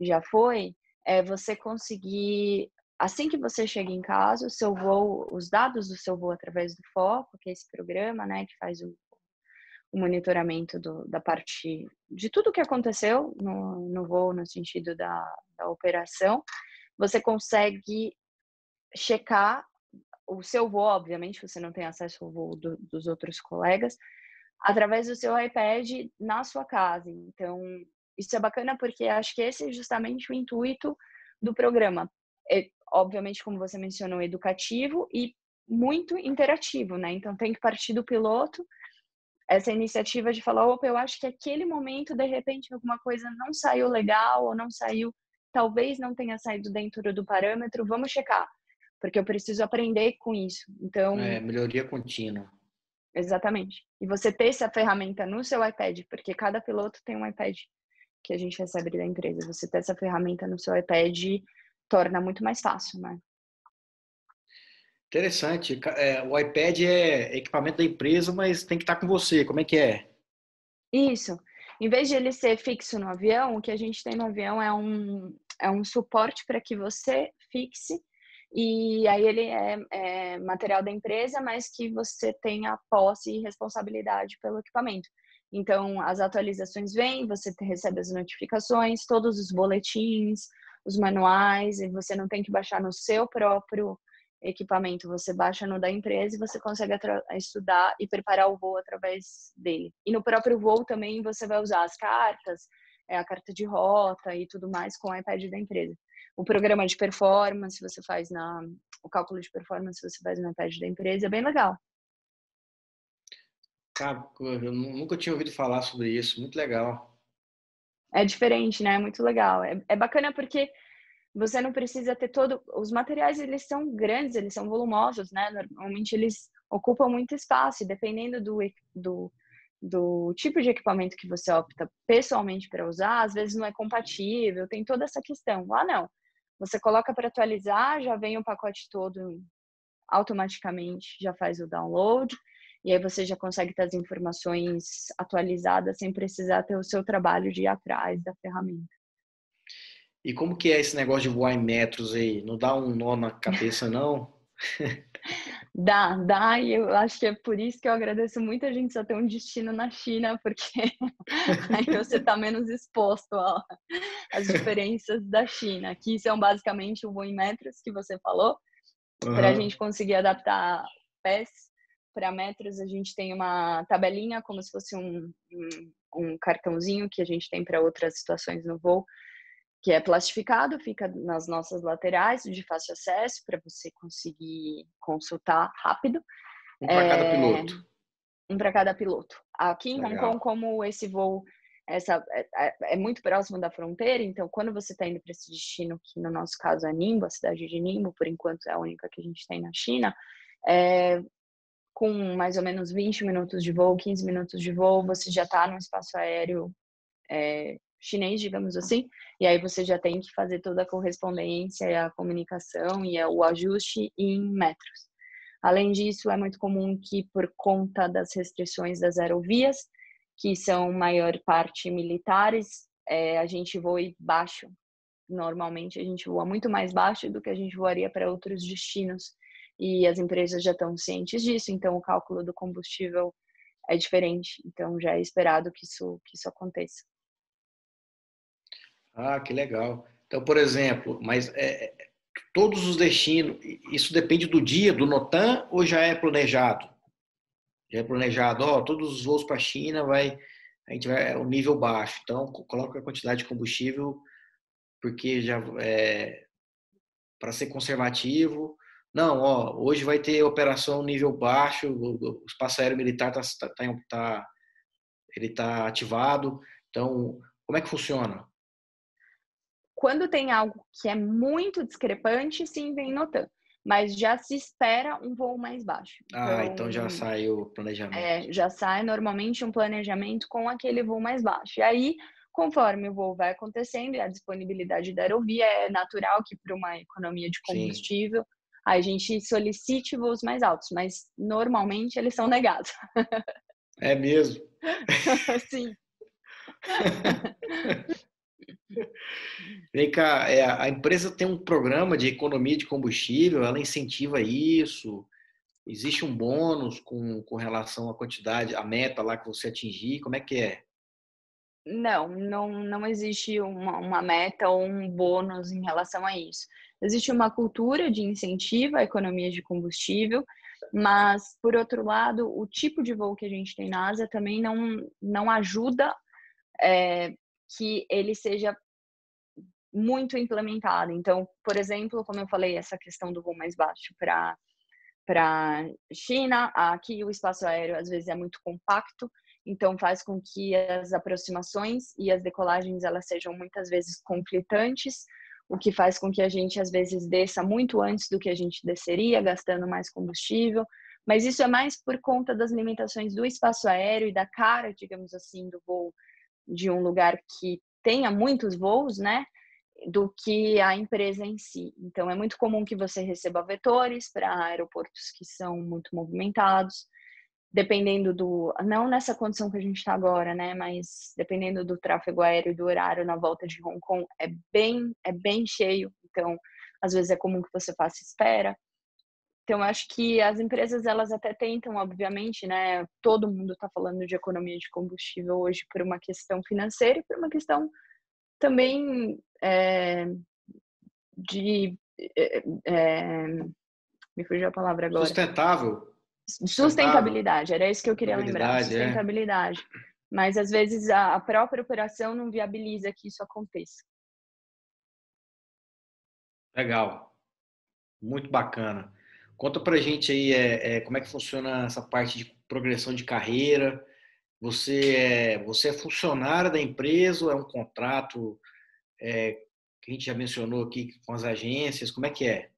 já foi, é você conseguir assim que você chega em casa, o seu voo, os dados do seu voo através do Foco, que é esse programa, né, que faz o, o monitoramento do, da parte de tudo que aconteceu no, no voo, no sentido da, da operação, você consegue checar o seu voo, obviamente, você não tem acesso ao voo do, dos outros colegas, através do seu iPad na sua casa. Então, isso é bacana porque acho que esse é justamente o intuito do programa. É, obviamente, como você mencionou, educativo e muito interativo, né? Então tem que partir do piloto essa iniciativa de falar, opa, eu acho que aquele momento, de repente, alguma coisa não saiu legal ou não saiu, talvez não tenha saído dentro do parâmetro, vamos checar, porque eu preciso aprender com isso. Então, é, melhoria contínua. Exatamente. E você ter essa ferramenta no seu iPad, porque cada piloto tem um iPad que a gente recebe da empresa. Você ter essa ferramenta no seu iPad torna muito mais fácil, né? Interessante. É, o iPad é equipamento da empresa, mas tem que estar com você. Como é que é? Isso. Em vez de ele ser fixo no avião, o que a gente tem no avião é um, é um suporte para que você fixe e aí ele é, é, material da empresa, mas que você tenha posse e responsabilidade pelo equipamento. Então, as atualizações vêm, você recebe as notificações, todos os boletins, os manuais, e você não tem que baixar no seu próprio equipamento, você baixa no da empresa e você consegue estudar e preparar o voo através dele. E no próprio voo também você vai usar as cartas, é, a carta de rota e tudo mais com o iPad da empresa. O programa de performance você faz na o cálculo de performance você faz no iPad da empresa, é bem legal. Cara, eu nunca tinha ouvido falar sobre isso, muito legal é diferente, né? É muito legal. É, é bacana porque você não precisa ter todo. Os materiais eles são grandes, eles são volumosos, né? Normalmente eles ocupam muito espaço, dependendo do, do, do tipo de equipamento que você opta pessoalmente para usar, às vezes não é compatível, tem toda essa questão. Lá não. Você coloca para atualizar, já vem o pacote todo automaticamente, já faz o download e aí você já consegue ter as informações atualizadas sem precisar ter o seu trabalho de ir atrás da ferramenta. E como que é esse negócio de voar em metros aí? Não dá um nó na cabeça, não? Dá, dá, e eu acho que é por isso que eu agradeço muito a gente só ter um destino na China, porque aí você está menos exposto às diferenças da China, que são basicamente o voo em metros que você falou, uhum. para a gente conseguir adaptar pés para metros, a gente tem uma tabelinha, como se fosse um, um, um cartãozinho que a gente tem para outras situações no voo, que é plastificado, fica nas nossas laterais, de fácil acesso, para você conseguir consultar rápido. Um para é, cada piloto. Um para cada piloto. Aqui em Legal. Hong Kong, como esse voo essa, é, é, é muito próximo da fronteira, então quando você está indo para esse destino, que no nosso caso é Ningbo, a cidade de Ningbo, por enquanto é a única que a gente tem na China, é, com mais ou menos 20 minutos de voo, 15 minutos de voo, você já está no espaço aéreo é, chinês, digamos assim, e aí você já tem que fazer toda a correspondência, a comunicação e o ajuste em metros. Além disso, é muito comum que, por conta das restrições das aerovias, que são maior parte militares, é, a gente voe baixo. Normalmente, a gente voa muito mais baixo do que a gente voaria para outros destinos e as empresas já estão cientes disso, então o cálculo do combustível é diferente, então já é esperado que isso, que isso aconteça. Ah, que legal. Então, por exemplo, mas é, é todos os destinos, isso depende do dia, do NOTAM, ou já é planejado? Já é planejado, ó, todos os voos para a China vai, a gente vai é o nível baixo, então coloca a quantidade de combustível, porque já é para ser conservativo, não, ó, hoje vai ter operação nível baixo, o, espaço aéreo militar tá, tá, tá, tá ele está ativado. Então, como é que funciona? Quando tem algo que é muito discrepante, sim, vem notando. Mas já se espera um voo mais baixo. Ah, então já sai o planejamento. É, já sai normalmente um planejamento com aquele voo mais baixo. E aí, conforme o voo vai acontecendo e a disponibilidade da aerovia, é natural que para uma economia de combustível, sim a gente solicite voos mais altos, mas normalmente eles são negados. É mesmo? Sim. Vem cá, é, a empresa tem um programa de economia de combustível, ela incentiva isso? Existe um bônus com, com relação à quantidade, a meta lá que você atingir? Como é que é? Não, não, não existe uma, uma meta ou um bônus em relação a isso. Existe uma cultura de incentivo à economia de combustível, mas, por outro lado, o tipo de voo que a gente tem na Ásia também não, não ajuda é, que ele seja muito implementado. Então, por exemplo, como eu falei, essa questão do voo mais baixo para para China, aqui o espaço aéreo às vezes é muito compacto, então faz com que as aproximações e as decolagens elas sejam muitas vezes conflitantes, o que faz com que a gente às vezes desça muito antes do que a gente desceria, gastando mais combustível. Mas isso é mais por conta das limitações do espaço aéreo e da cara, digamos assim, do voo de um lugar que tenha muitos voos, né? Do que a empresa em si. Então, é muito comum que você receba vetores para aeroportos que são muito movimentados dependendo do. Não nessa condição que a gente está agora, né? Mas dependendo do tráfego aéreo e do horário na volta de Hong Kong, é bem, é bem cheio. Então, às vezes é comum que você faça espera. Então, acho que as empresas, elas até tentam, obviamente, né? Todo mundo está falando de economia de combustível hoje por uma questão financeira e por uma questão também é, de. É, é, me fugiu a palavra agora. Sustentável. Sustentabilidade, era isso que eu queria lembrar. Sustentabilidade. É. Mas às vezes a própria operação não viabiliza que isso aconteça. Legal. Muito bacana. Conta pra gente aí é, é, como é que funciona essa parte de progressão de carreira. Você é, você é funcionário da empresa ou é um contrato é, que a gente já mencionou aqui com as agências? Como é que é?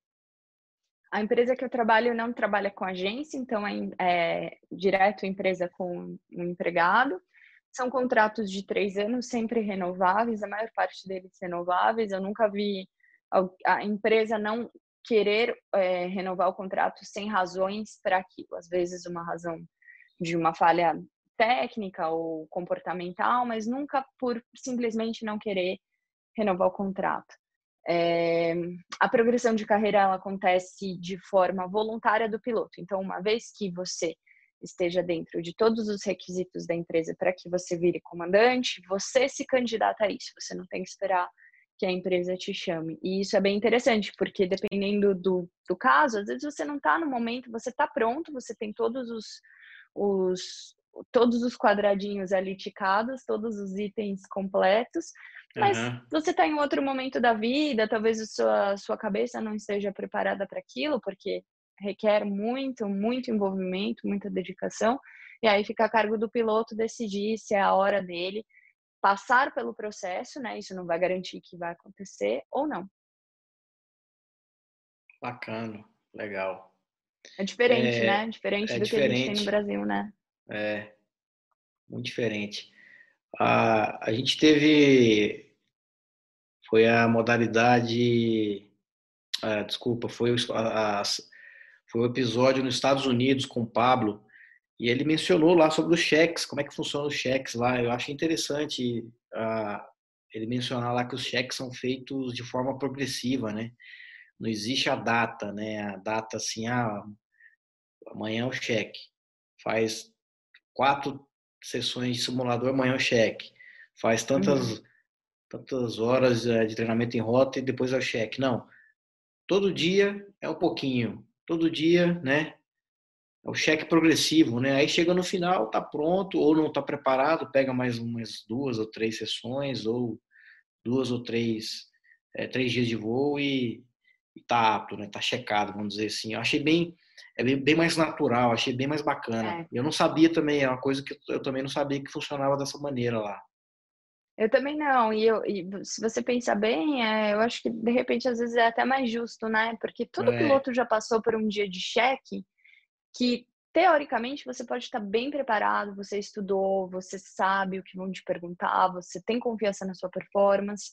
A empresa que eu trabalho não trabalha com agência, então é, é direto empresa com um empregado. São contratos de três anos, sempre renováveis, a maior parte deles renováveis. Eu nunca vi a empresa não querer é, renovar o contrato sem razões para aquilo. Às vezes, uma razão de uma falha técnica ou comportamental, mas nunca por simplesmente não querer renovar o contrato. É, a progressão de carreira ela acontece de forma voluntária do piloto. Então, uma vez que você esteja dentro de todos os requisitos da empresa para que você vire comandante, você se candidata a isso. Você não tem que esperar que a empresa te chame. E isso é bem interessante, porque dependendo do, do caso, às vezes você não está no momento, você está pronto, você tem todos os, os, todos os quadradinhos ali ticados, todos os itens completos, mas uhum. você está em outro momento da vida, talvez a sua, sua cabeça não esteja preparada para aquilo, porque requer muito, muito envolvimento, muita dedicação, e aí fica a cargo do piloto decidir se é a hora dele passar pelo processo, né? Isso não vai garantir que vai acontecer ou não. Bacana, legal. É diferente, é, né? Diferente é do diferente. que a gente tem no Brasil, né? É, muito diferente. A, a gente teve, foi a modalidade, ah, desculpa, foi o, a, a, foi o episódio nos Estados Unidos com o Pablo, e ele mencionou lá sobre os cheques, como é que funcionam os cheques lá. Eu achei interessante uh, ele mencionar lá que os cheques são feitos de forma progressiva, né? Não existe a data, né? A data assim, ah, amanhã é o cheque. Faz quatro sessões de simulador, amanhã é o cheque. Faz tantas, uhum. tantas horas eh, de treinamento em rota e depois é o cheque. Não. Todo dia é um pouquinho. Todo dia, né? é o cheque progressivo, né? Aí chega no final, tá pronto ou não tá preparado, pega mais umas duas ou três sessões ou duas ou três é, três dias de voo e, e tá apto, né? Tá checado, vamos dizer assim. Eu achei bem é bem, bem mais natural, achei bem mais bacana. É. Eu não sabia também, é uma coisa que eu também não sabia que funcionava dessa maneira lá. Eu também não, e, eu, e se você pensar bem, é, eu acho que de repente às vezes é até mais justo, né? Porque todo é. piloto já passou por um dia de cheque que teoricamente você pode estar bem preparado, você estudou, você sabe o que vão te perguntar, você tem confiança na sua performance,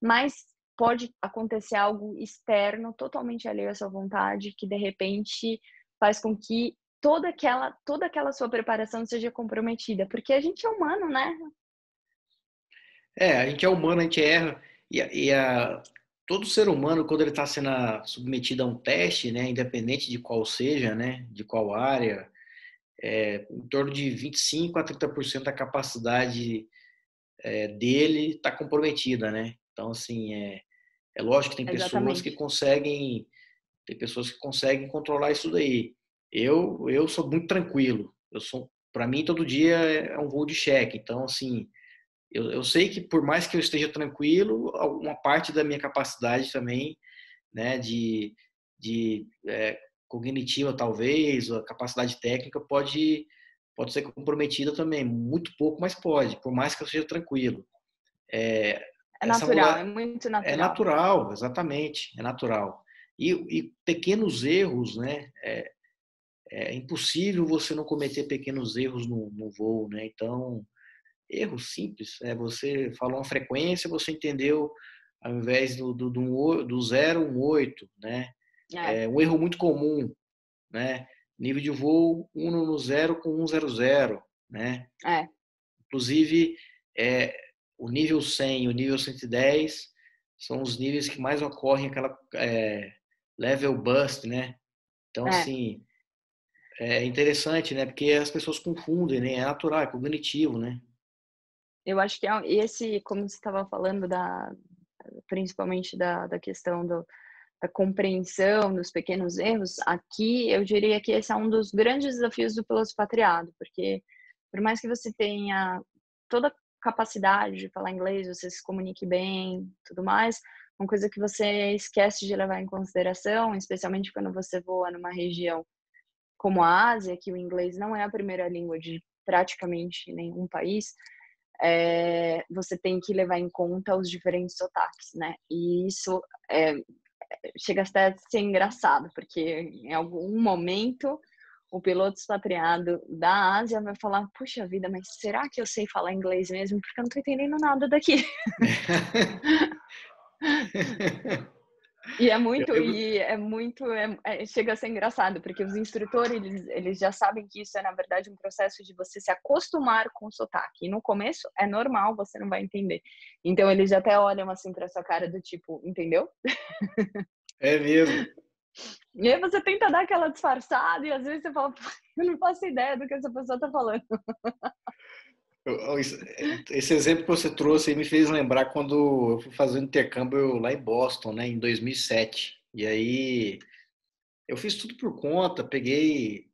mas pode acontecer algo externo, totalmente alheio à sua vontade, que de repente faz com que toda aquela, toda aquela sua preparação seja comprometida, porque a gente é humano, né? É, a gente é humano, a gente erra. E, e a, todo ser humano, quando ele está sendo submetido a um teste, né, independente de qual seja, né, de qual área, é, em torno de 25 a 30% da capacidade é, dele está comprometida, né? Então, assim, é, é lógico que tem Exatamente. pessoas que conseguem, tem pessoas que conseguem controlar isso daí. Eu, eu sou muito tranquilo. Eu sou, para mim, todo dia é um voo de cheque. Então, assim, eu, eu sei que por mais que eu esteja tranquilo, uma parte da minha capacidade também, né, de, de é, cognitiva talvez, a capacidade técnica pode pode ser comprometida também, muito pouco, mas pode, por mais que eu seja tranquilo. É, é natural, mulher, é muito natural. É natural, exatamente, é natural. E, e pequenos erros, né? É, é, impossível você não cometer pequenos erros no, no voo, né? Então, erros simples. É, você falou uma frequência, você entendeu ao invés do, do, do, do 0, um 8, né? É. é. um erro muito comum, né? Nível de voo 1 no 0 com 100, né? É. Inclusive, é, o nível 100 e o nível 110 são os níveis que mais ocorrem aquela é, level bust, né? Então, é. assim, é interessante, né? Porque as pessoas confundem, né? É natural, é cognitivo, né? Eu acho que é esse, como você estava falando, da, principalmente da, da questão do, da compreensão dos pequenos erros, aqui eu diria que esse é um dos grandes desafios do piloto expatriado, porque por mais que você tenha toda a capacidade de falar inglês, você se comunique bem, tudo mais, uma coisa que você esquece de levar em consideração, especialmente quando você voa numa região como a Ásia, que o inglês não é a primeira língua de praticamente nenhum país, é, você tem que levar em conta os diferentes sotaques, né? E isso é, chega até a ser engraçado, porque em algum momento o piloto expatriado da Ásia vai falar: Puxa vida, mas será que eu sei falar inglês mesmo? Porque eu não tô entendendo nada daqui. E é muito, eu, e é muito, é, é, chega a ser engraçado, porque os instrutores, eles, eles já sabem que isso é, na verdade, um processo de você se acostumar com o sotaque. E no começo é normal, você não vai entender. Então, eles até olham assim pra sua cara do tipo, entendeu? É mesmo. E aí você tenta dar aquela disfarçada e às vezes você fala, eu não faço ideia do que essa pessoa tá falando. Esse exemplo que você trouxe me fez lembrar quando eu fui fazer um intercâmbio lá em Boston, né, em 2007. E aí eu fiz tudo por conta, peguei,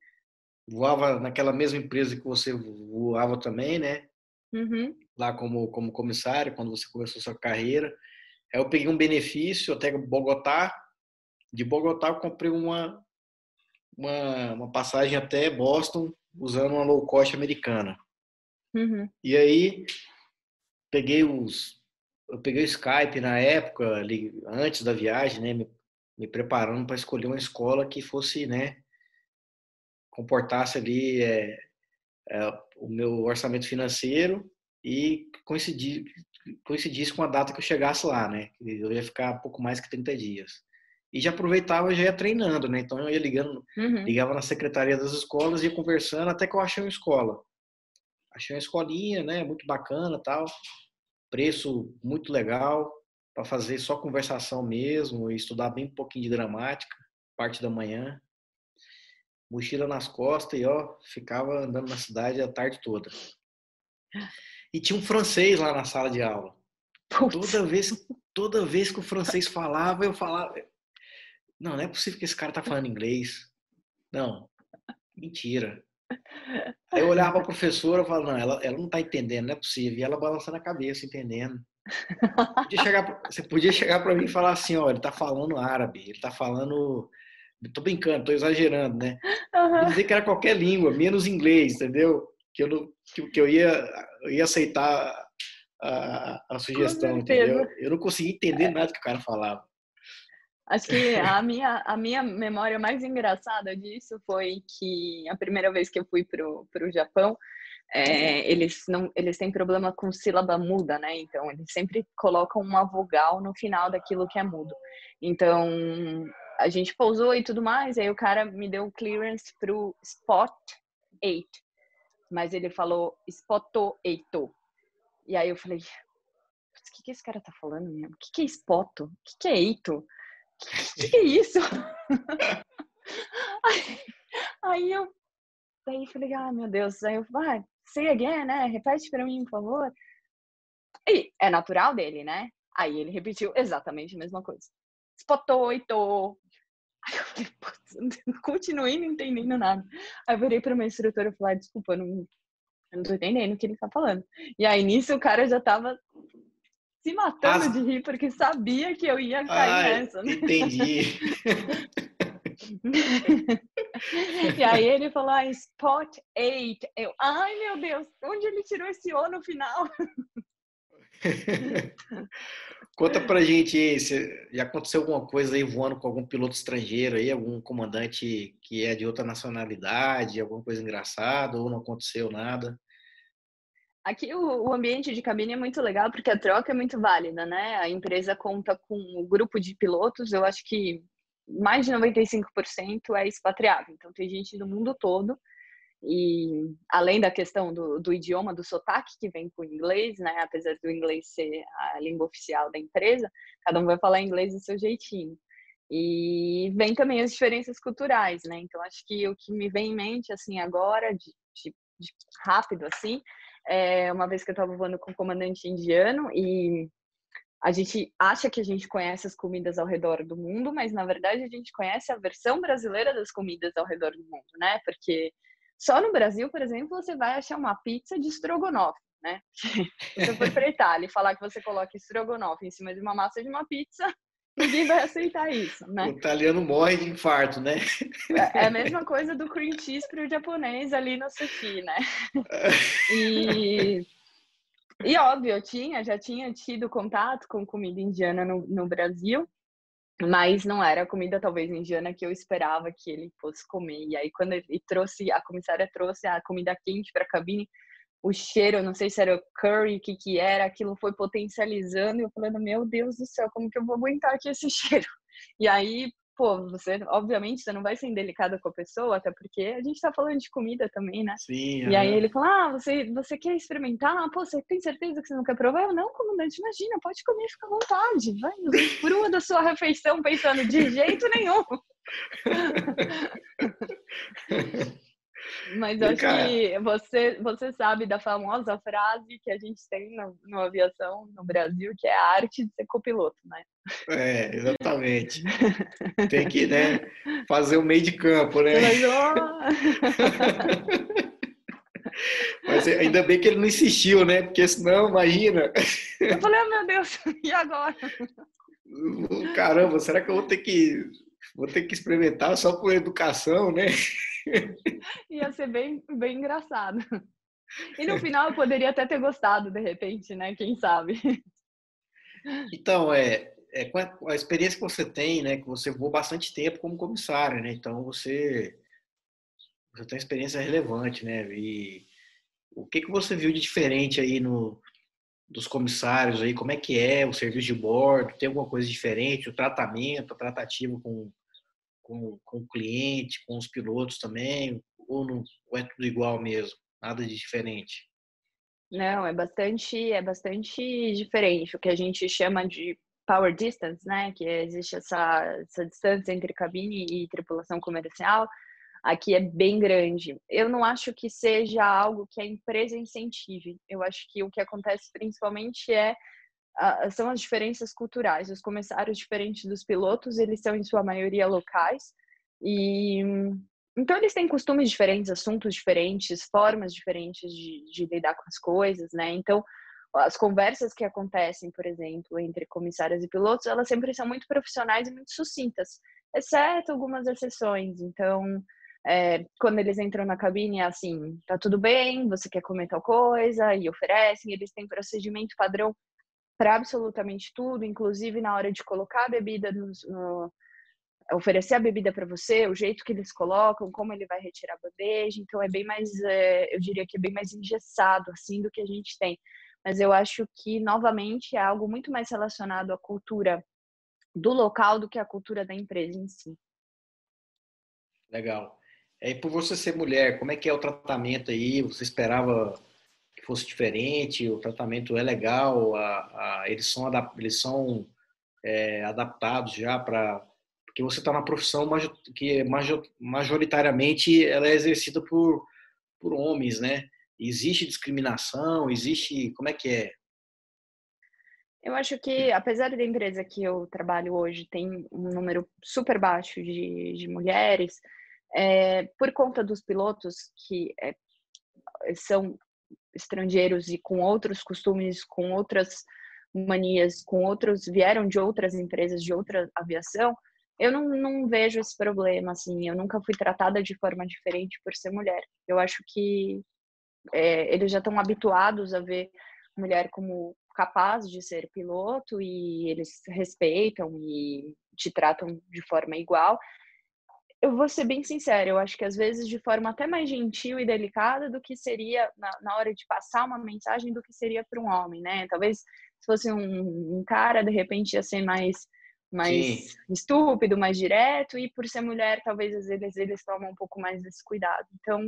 voava naquela mesma empresa que você voava também, né? Uhum. Lá como, como comissário, quando você começou sua carreira. Aí eu peguei um benefício até Bogotá. De Bogotá eu comprei uma, uma, uma passagem até Boston usando uma low cost americana. Uhum. E aí peguei os eu peguei o Skype na época, ali, antes da viagem, né, me, me preparando para escolher uma escola que fosse, né, comportasse ali é, é, o meu orçamento financeiro e coincidir, coincidisse com a data que eu chegasse lá, né? Eu ia ficar pouco mais que 30 dias. E já aproveitava e já ia treinando, né? Então eu ia ligando, uhum. ligava na secretaria das escolas, ia conversando até que eu achei uma escola achei uma escolinha, né, muito bacana, tal, preço muito legal para fazer só conversação mesmo e estudar bem um pouquinho de gramática, parte da manhã. Mochila nas costas e ó, ficava andando na cidade a tarde toda. E tinha um francês lá na sala de aula. Toda vez, toda vez que o francês falava, eu falava, não, não é possível que esse cara tá falando inglês. Não, mentira. Aí eu olhava para a professora e falava, não, ela, ela não está entendendo, não é possível. E ela balançando a cabeça, entendendo. Podia chegar, você podia chegar para mim e falar assim, ó, ele está falando árabe, ele está falando... Tô brincando, tô exagerando, né? Uhum. Dizer que era qualquer língua, menos inglês, entendeu? Que eu, não, que, que eu, ia, eu ia aceitar a, a sugestão, entendeu? Eu não conseguia entender nada que o cara falava. Acho que a minha, a minha memória mais engraçada disso foi que a primeira vez que eu fui pro, pro Japão, é, eles não eles têm problema com sílaba muda, né? Então eles sempre colocam uma vogal no final daquilo que é mudo. Então a gente pousou e tudo mais, aí o cara me deu clearance pro spot 8. Mas ele falou spoto eito. E aí eu falei, o que, que esse cara tá falando mesmo? O que, que é spoto? O que, que é eito? Que, que é isso? aí, aí eu daí falei, ah, meu Deus. Aí eu falei, ah, say again, né? Repete pra mim, por favor. E é natural dele, né? Aí ele repetiu exatamente a mesma coisa. Spotoito. Aí eu falei, putz, continuei não entendendo nada. Aí eu virei pra minha instrutora e falei, ah, desculpa, não, eu não tô entendendo o que ele tá falando. E aí nisso o cara já tava se matando As... de rir porque sabia que eu ia cair Ai, nessa. Né? Entendi. e aí ele falou, ah, spot eight. Eu, ai meu Deus, onde ele tirou esse O no final? Conta pra gente se já aconteceu alguma coisa aí voando com algum piloto estrangeiro aí, algum comandante que é de outra nacionalidade, alguma coisa engraçada, ou não aconteceu nada? Aqui o, o, ambiente de cabine é muito legal porque a troca é muito válida, né? A empresa conta com o um grupo de pilotos, eu acho que mais de 95% é expatriado. Então tem gente do mundo todo e além da questão do, do, idioma, do sotaque que vem com o inglês, né? Apesar do inglês ser a língua oficial da empresa, cada um vai falar inglês do seu jeitinho. E vem também as diferenças culturais, né? Então acho que o que me vem em mente assim agora, de, de, de rápido assim, é, uma vez que eu estava voando com um comandante indiano e a gente acha que a gente conhece as comidas ao redor do mundo, mas na verdade a gente conhece a versão brasileira das comidas ao redor do mundo, né? Porque só no Brasil, por exemplo, você vai achar uma pizza de estrogonofe, né? Se você for para Itália e falar que você coloca estrogonofe em cima de uma massa de uma pizza, ninguém vai aceitar isso, né? O italiano morre de infarto, né? É, é a mesma coisa do cream cheese para o japonês ali no sushi, né? E, e óbvio, eu tinha, já tinha tido contato com comida indiana no, no Brasil, mas não era a comida talvez indiana que eu esperava que ele fosse comer. E aí quando ele trouxe, a comissária trouxe a comida quente para a cabine, o cheiro, não sei se era curry, o que que era, aquilo foi potencializando e eu falando, meu Deus do céu, como que eu vou aguentar aqui esse cheiro? E aí, pô, você, obviamente, você não vai ser indelicada com a pessoa, até porque a gente tá falando de comida também, né? Sim. E aí ele fala, ah, você, você quer experimentar? Ah, pô, você tem certeza que você não quer provar? Eu, não, comandante, imagina, pode comer, fica à vontade. Vai, frua da sua refeição pensando de jeito nenhum. Mas acho que você, você sabe da famosa frase que a gente tem no, no aviação no Brasil, que é a arte de ser copiloto, né? É, exatamente. Tem que né, fazer o meio de campo, né? Mas, Mas ainda bem que ele não insistiu, né? Porque senão, imagina. Eu falei, oh, meu Deus, e agora? Caramba, será que eu vou ter que vou ter que experimentar só por educação, né? Ia ser bem, bem engraçado. E no final eu poderia até ter gostado, de repente, né? Quem sabe? Então, é, é com a, a, experiência que você tem, né? Que você voou bastante tempo como comissário, né? Então você, você tem experiência relevante, né? E o que, que você viu de diferente aí no, dos comissários aí? Como é que é o serviço de bordo? Tem alguma coisa diferente? O tratamento, a tratativa com, com, com o cliente, com os pilotos também? Ou, não, ou é tudo igual mesmo? Nada de diferente? Não, é bastante, é bastante diferente. O que a gente chama de power distance, né? Que existe essa, essa distância entre cabine e tripulação comercial. Aqui é bem grande. Eu não acho que seja algo que a empresa incentive. Eu acho que o que acontece principalmente é são as diferenças culturais. Os comissários diferentes dos pilotos, eles são em sua maioria locais e então eles têm costumes diferentes, assuntos diferentes, formas diferentes de, de lidar com as coisas, né? Então as conversas que acontecem, por exemplo, entre comissários e pilotos, elas sempre são muito profissionais e muito sucintas, exceto algumas exceções. Então, é, quando eles entram na cabine, é assim, tá tudo bem, você quer comer tal coisa, e oferecem, eles têm procedimento padrão para absolutamente tudo, inclusive na hora de colocar a bebida no, no oferecer a bebida para você, o jeito que eles colocam, como ele vai retirar a bandeja, então é bem mais, é, eu diria que é bem mais engessado assim do que a gente tem. Mas eu acho que novamente é algo muito mais relacionado à cultura do local do que à cultura da empresa em si. Legal. E por você ser mulher, como é que é o tratamento aí? Você esperava que fosse diferente, o tratamento é legal, a, a, eles são, eles são é, adaptados já para porque você está na profissão que é majoritariamente ela é exercida por, por homens, né? Existe discriminação? Existe como é que é? Eu acho que, apesar da empresa que eu trabalho hoje tem um número super baixo de, de mulheres, é, por conta dos pilotos que é, são estrangeiros e com outros costumes, com outras manias, com outros vieram de outras empresas, de outra aviação, eu não, não vejo esse problema, assim, eu nunca fui tratada de forma diferente por ser mulher. Eu acho que é, eles já estão habituados a ver mulher como capaz de ser piloto e eles respeitam e te tratam de forma igual eu vou ser bem sincera, eu acho que às vezes de forma até mais gentil e delicada do que seria na, na hora de passar uma mensagem do que seria para um homem, né? Talvez se fosse um, um, cara, de repente ia ser mais mais Sim. estúpido, mais direto, e por ser mulher, talvez às vezes eles tomam um pouco mais desse cuidado. Então,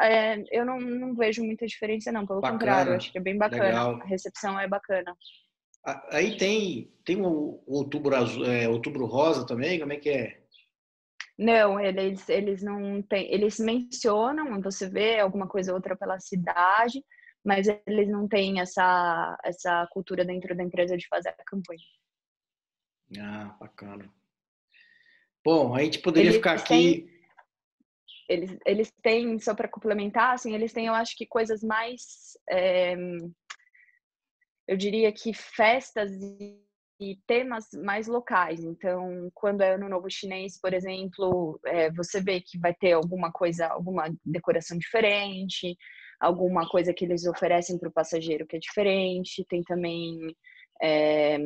é, eu não, não, vejo muita diferença, não, pelo bacana. contrário, acho que é bem bacana. Legal. A recepção é bacana. Aí tem, tem o outubro, azul, é, outubro rosa também, como é que é? Não, eles, eles não têm, eles mencionam, você vê alguma coisa ou outra pela cidade, mas eles não têm essa, essa cultura dentro da empresa de fazer a campanha. Ah, bacana. Bom, a gente poderia eles ficar aqui. Têm, eles, eles têm, só para complementar, assim, eles têm, eu acho que coisas mais. É, eu diria que festas e e temas mais locais. Então, quando é Ano Novo Chinês, por exemplo, é, você vê que vai ter alguma coisa, alguma decoração diferente, alguma coisa que eles oferecem para o passageiro que é diferente. Tem também é,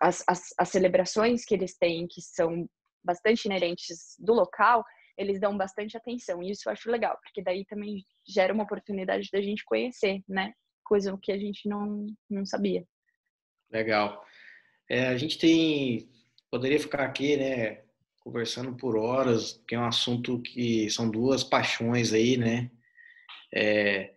as, as, as celebrações que eles têm, que são bastante inerentes do local, eles dão bastante atenção. E isso eu acho legal, porque daí também gera uma oportunidade da gente conhecer, né? Coisa que a gente não, não sabia. Legal. É, a gente tem poderia ficar aqui, né, conversando por horas, porque é um assunto que são duas paixões aí, né? É,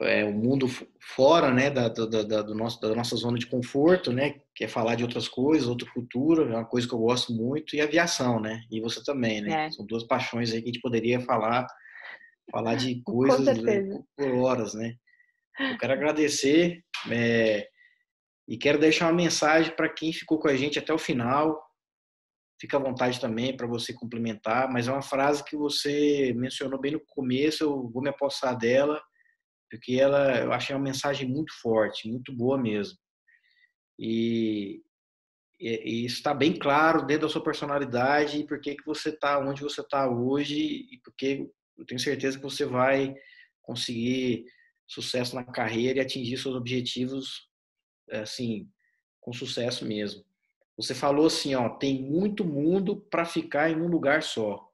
é o mundo fora, né, da, da, da, do nosso, da nossa zona de conforto, né? Que é falar de outras coisas, outra cultura, é uma coisa que eu gosto muito, e aviação, né? E você também, né? É. São duas paixões aí que a gente poderia falar, falar de coisas né, por horas, né? Eu quero agradecer é, e quero deixar uma mensagem para quem ficou com a gente até o final. Fica à vontade também para você complementar, mas é uma frase que você mencionou bem no começo, eu vou me apossar dela, porque ela, eu achei uma mensagem muito forte, muito boa mesmo. E, e, e isso está bem claro dentro da sua personalidade e por que, você está onde você está hoje e porque eu tenho certeza que você vai conseguir sucesso na carreira e atingir seus objetivos assim com sucesso mesmo. Você falou assim, ó, tem muito mundo para ficar em um lugar só.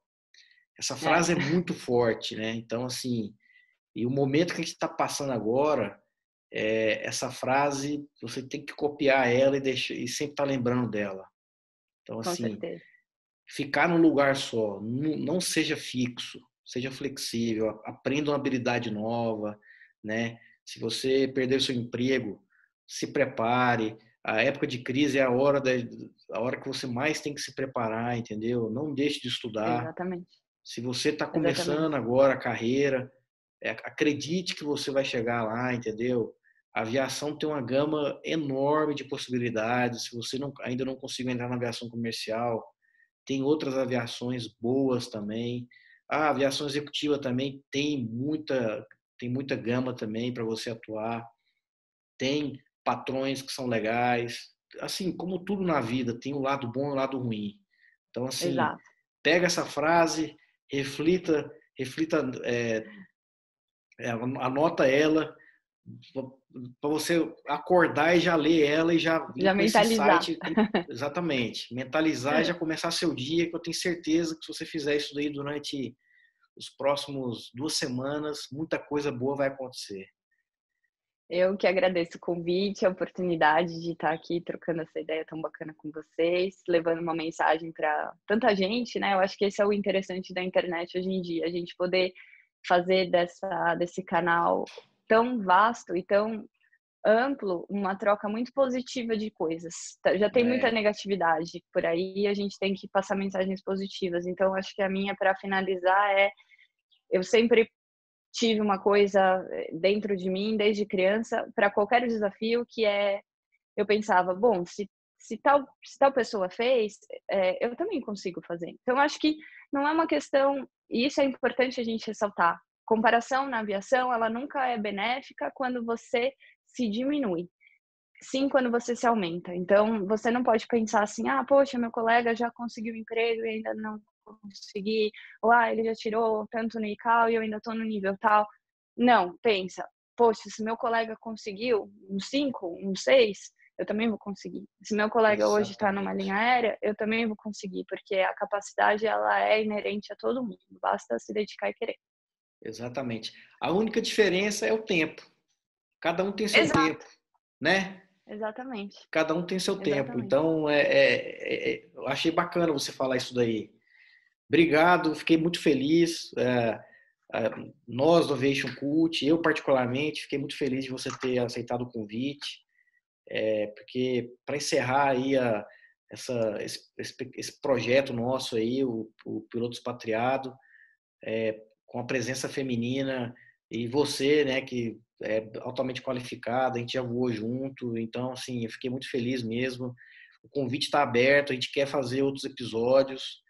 Essa frase é. é muito forte, né? Então, assim, e o momento que a gente está passando agora, é, essa frase, você tem que copiar ela e, deixar, e sempre estar tá lembrando dela. Então, assim, ficar num lugar só, não, não seja fixo, seja flexível, aprenda uma habilidade nova, né? Se você perder seu emprego, se prepare, a época de crise é a hora da a hora que você mais tem que se preparar, entendeu? Não deixe de estudar. Exatamente. Se você está começando Exatamente. agora a carreira, é, acredite que você vai chegar lá, entendeu? A aviação tem uma gama enorme de possibilidades. Se você não, ainda não conseguiu entrar na aviação comercial, tem outras aviações boas também. A aviação executiva também tem muita, tem muita gama também para você atuar. Tem patrões que são legais. Assim, como tudo na vida, tem o lado bom e o lado ruim. Então, assim, Exato. pega essa frase, reflita, reflita, é, é, anota ela para você acordar e já ler ela e já já mentalizar site, exatamente mentalizar e já começar seu dia que eu tenho certeza que se você fizer isso daí durante os próximos duas semanas muita coisa boa vai acontecer eu que agradeço o convite, a oportunidade de estar aqui trocando essa ideia tão bacana com vocês, levando uma mensagem para tanta gente, né? Eu acho que esse é o interessante da internet hoje em dia, a gente poder fazer dessa, desse canal tão vasto e tão amplo uma troca muito positiva de coisas. Tá, já tem é. muita negatividade por aí, a gente tem que passar mensagens positivas. Então, acho que a minha para finalizar é eu sempre tive uma coisa eh, dentro de mim desde criança para qualquer desafio que é eu pensava bom se se tal se tal pessoa fez é, eu também consigo fazer. Então acho que não é uma questão e isso é importante a gente ressaltar comparação na aviação ela nunca é benéfica quando você se diminui sim quando você se aumenta. Então você não pode pensar assim ah poxa meu colega já conseguiu emprego e ainda não conseguir, ou ah, ele já tirou tanto no ICAO e eu ainda estou no nível tal. Não, pensa, poxa, se meu colega conseguiu um 5, um 6, eu também vou conseguir. Se meu colega Exatamente. hoje está numa linha aérea, eu também vou conseguir, porque a capacidade ela é inerente a todo mundo, basta se dedicar e querer. Exatamente. A única diferença é o tempo. Cada um tem seu Exato. tempo, né? Exatamente. Cada um tem seu Exatamente. tempo. Então, é, é, é, eu achei bacana você falar isso daí. Obrigado, fiquei muito feliz. É, é, nós do Aviation Cult, eu particularmente, fiquei muito feliz de você ter aceitado o convite, é, porque para encerrar aí a, essa, esse, esse, projeto nosso aí, o, o Piloto Expatriado, é, com a presença feminina e você, né, que é altamente qualificada, a gente já voou junto, então, assim, eu fiquei muito feliz mesmo. O convite está aberto, a gente quer fazer outros episódios,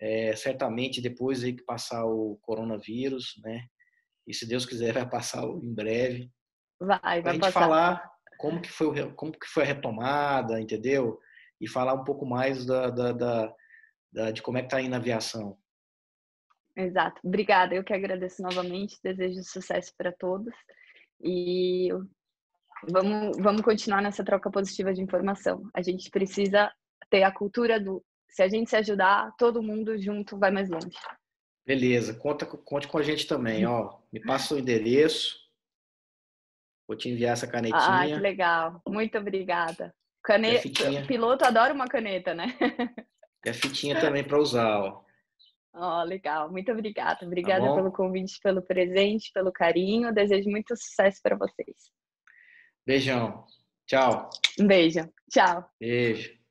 é, certamente depois aí que passar o coronavírus, né? E se Deus quiser vai passar em breve. Vai, vai a gente passar. falar como que foi como que foi a retomada, entendeu? E falar um pouco mais da, da, da, da de como é que tá indo a aviação. Exato. Obrigada. Eu que agradeço novamente. Desejo sucesso para todos. E vamos, vamos continuar nessa troca positiva de informação. A gente precisa ter a cultura do se a gente se ajudar, todo mundo junto vai mais longe. Beleza, conta, conte com a gente também, ó. Me passa o endereço. Vou te enviar essa canetinha. Ah, que legal. Muito obrigada. Caneta, piloto adora uma caneta, né? E a fitinha também para usar, ó. Ó, oh, legal. Muito obrigada. Obrigada tá pelo convite, pelo presente, pelo carinho. Desejo muito sucesso para vocês. Beijão. Tchau. Um beijo. Tchau. Beijo.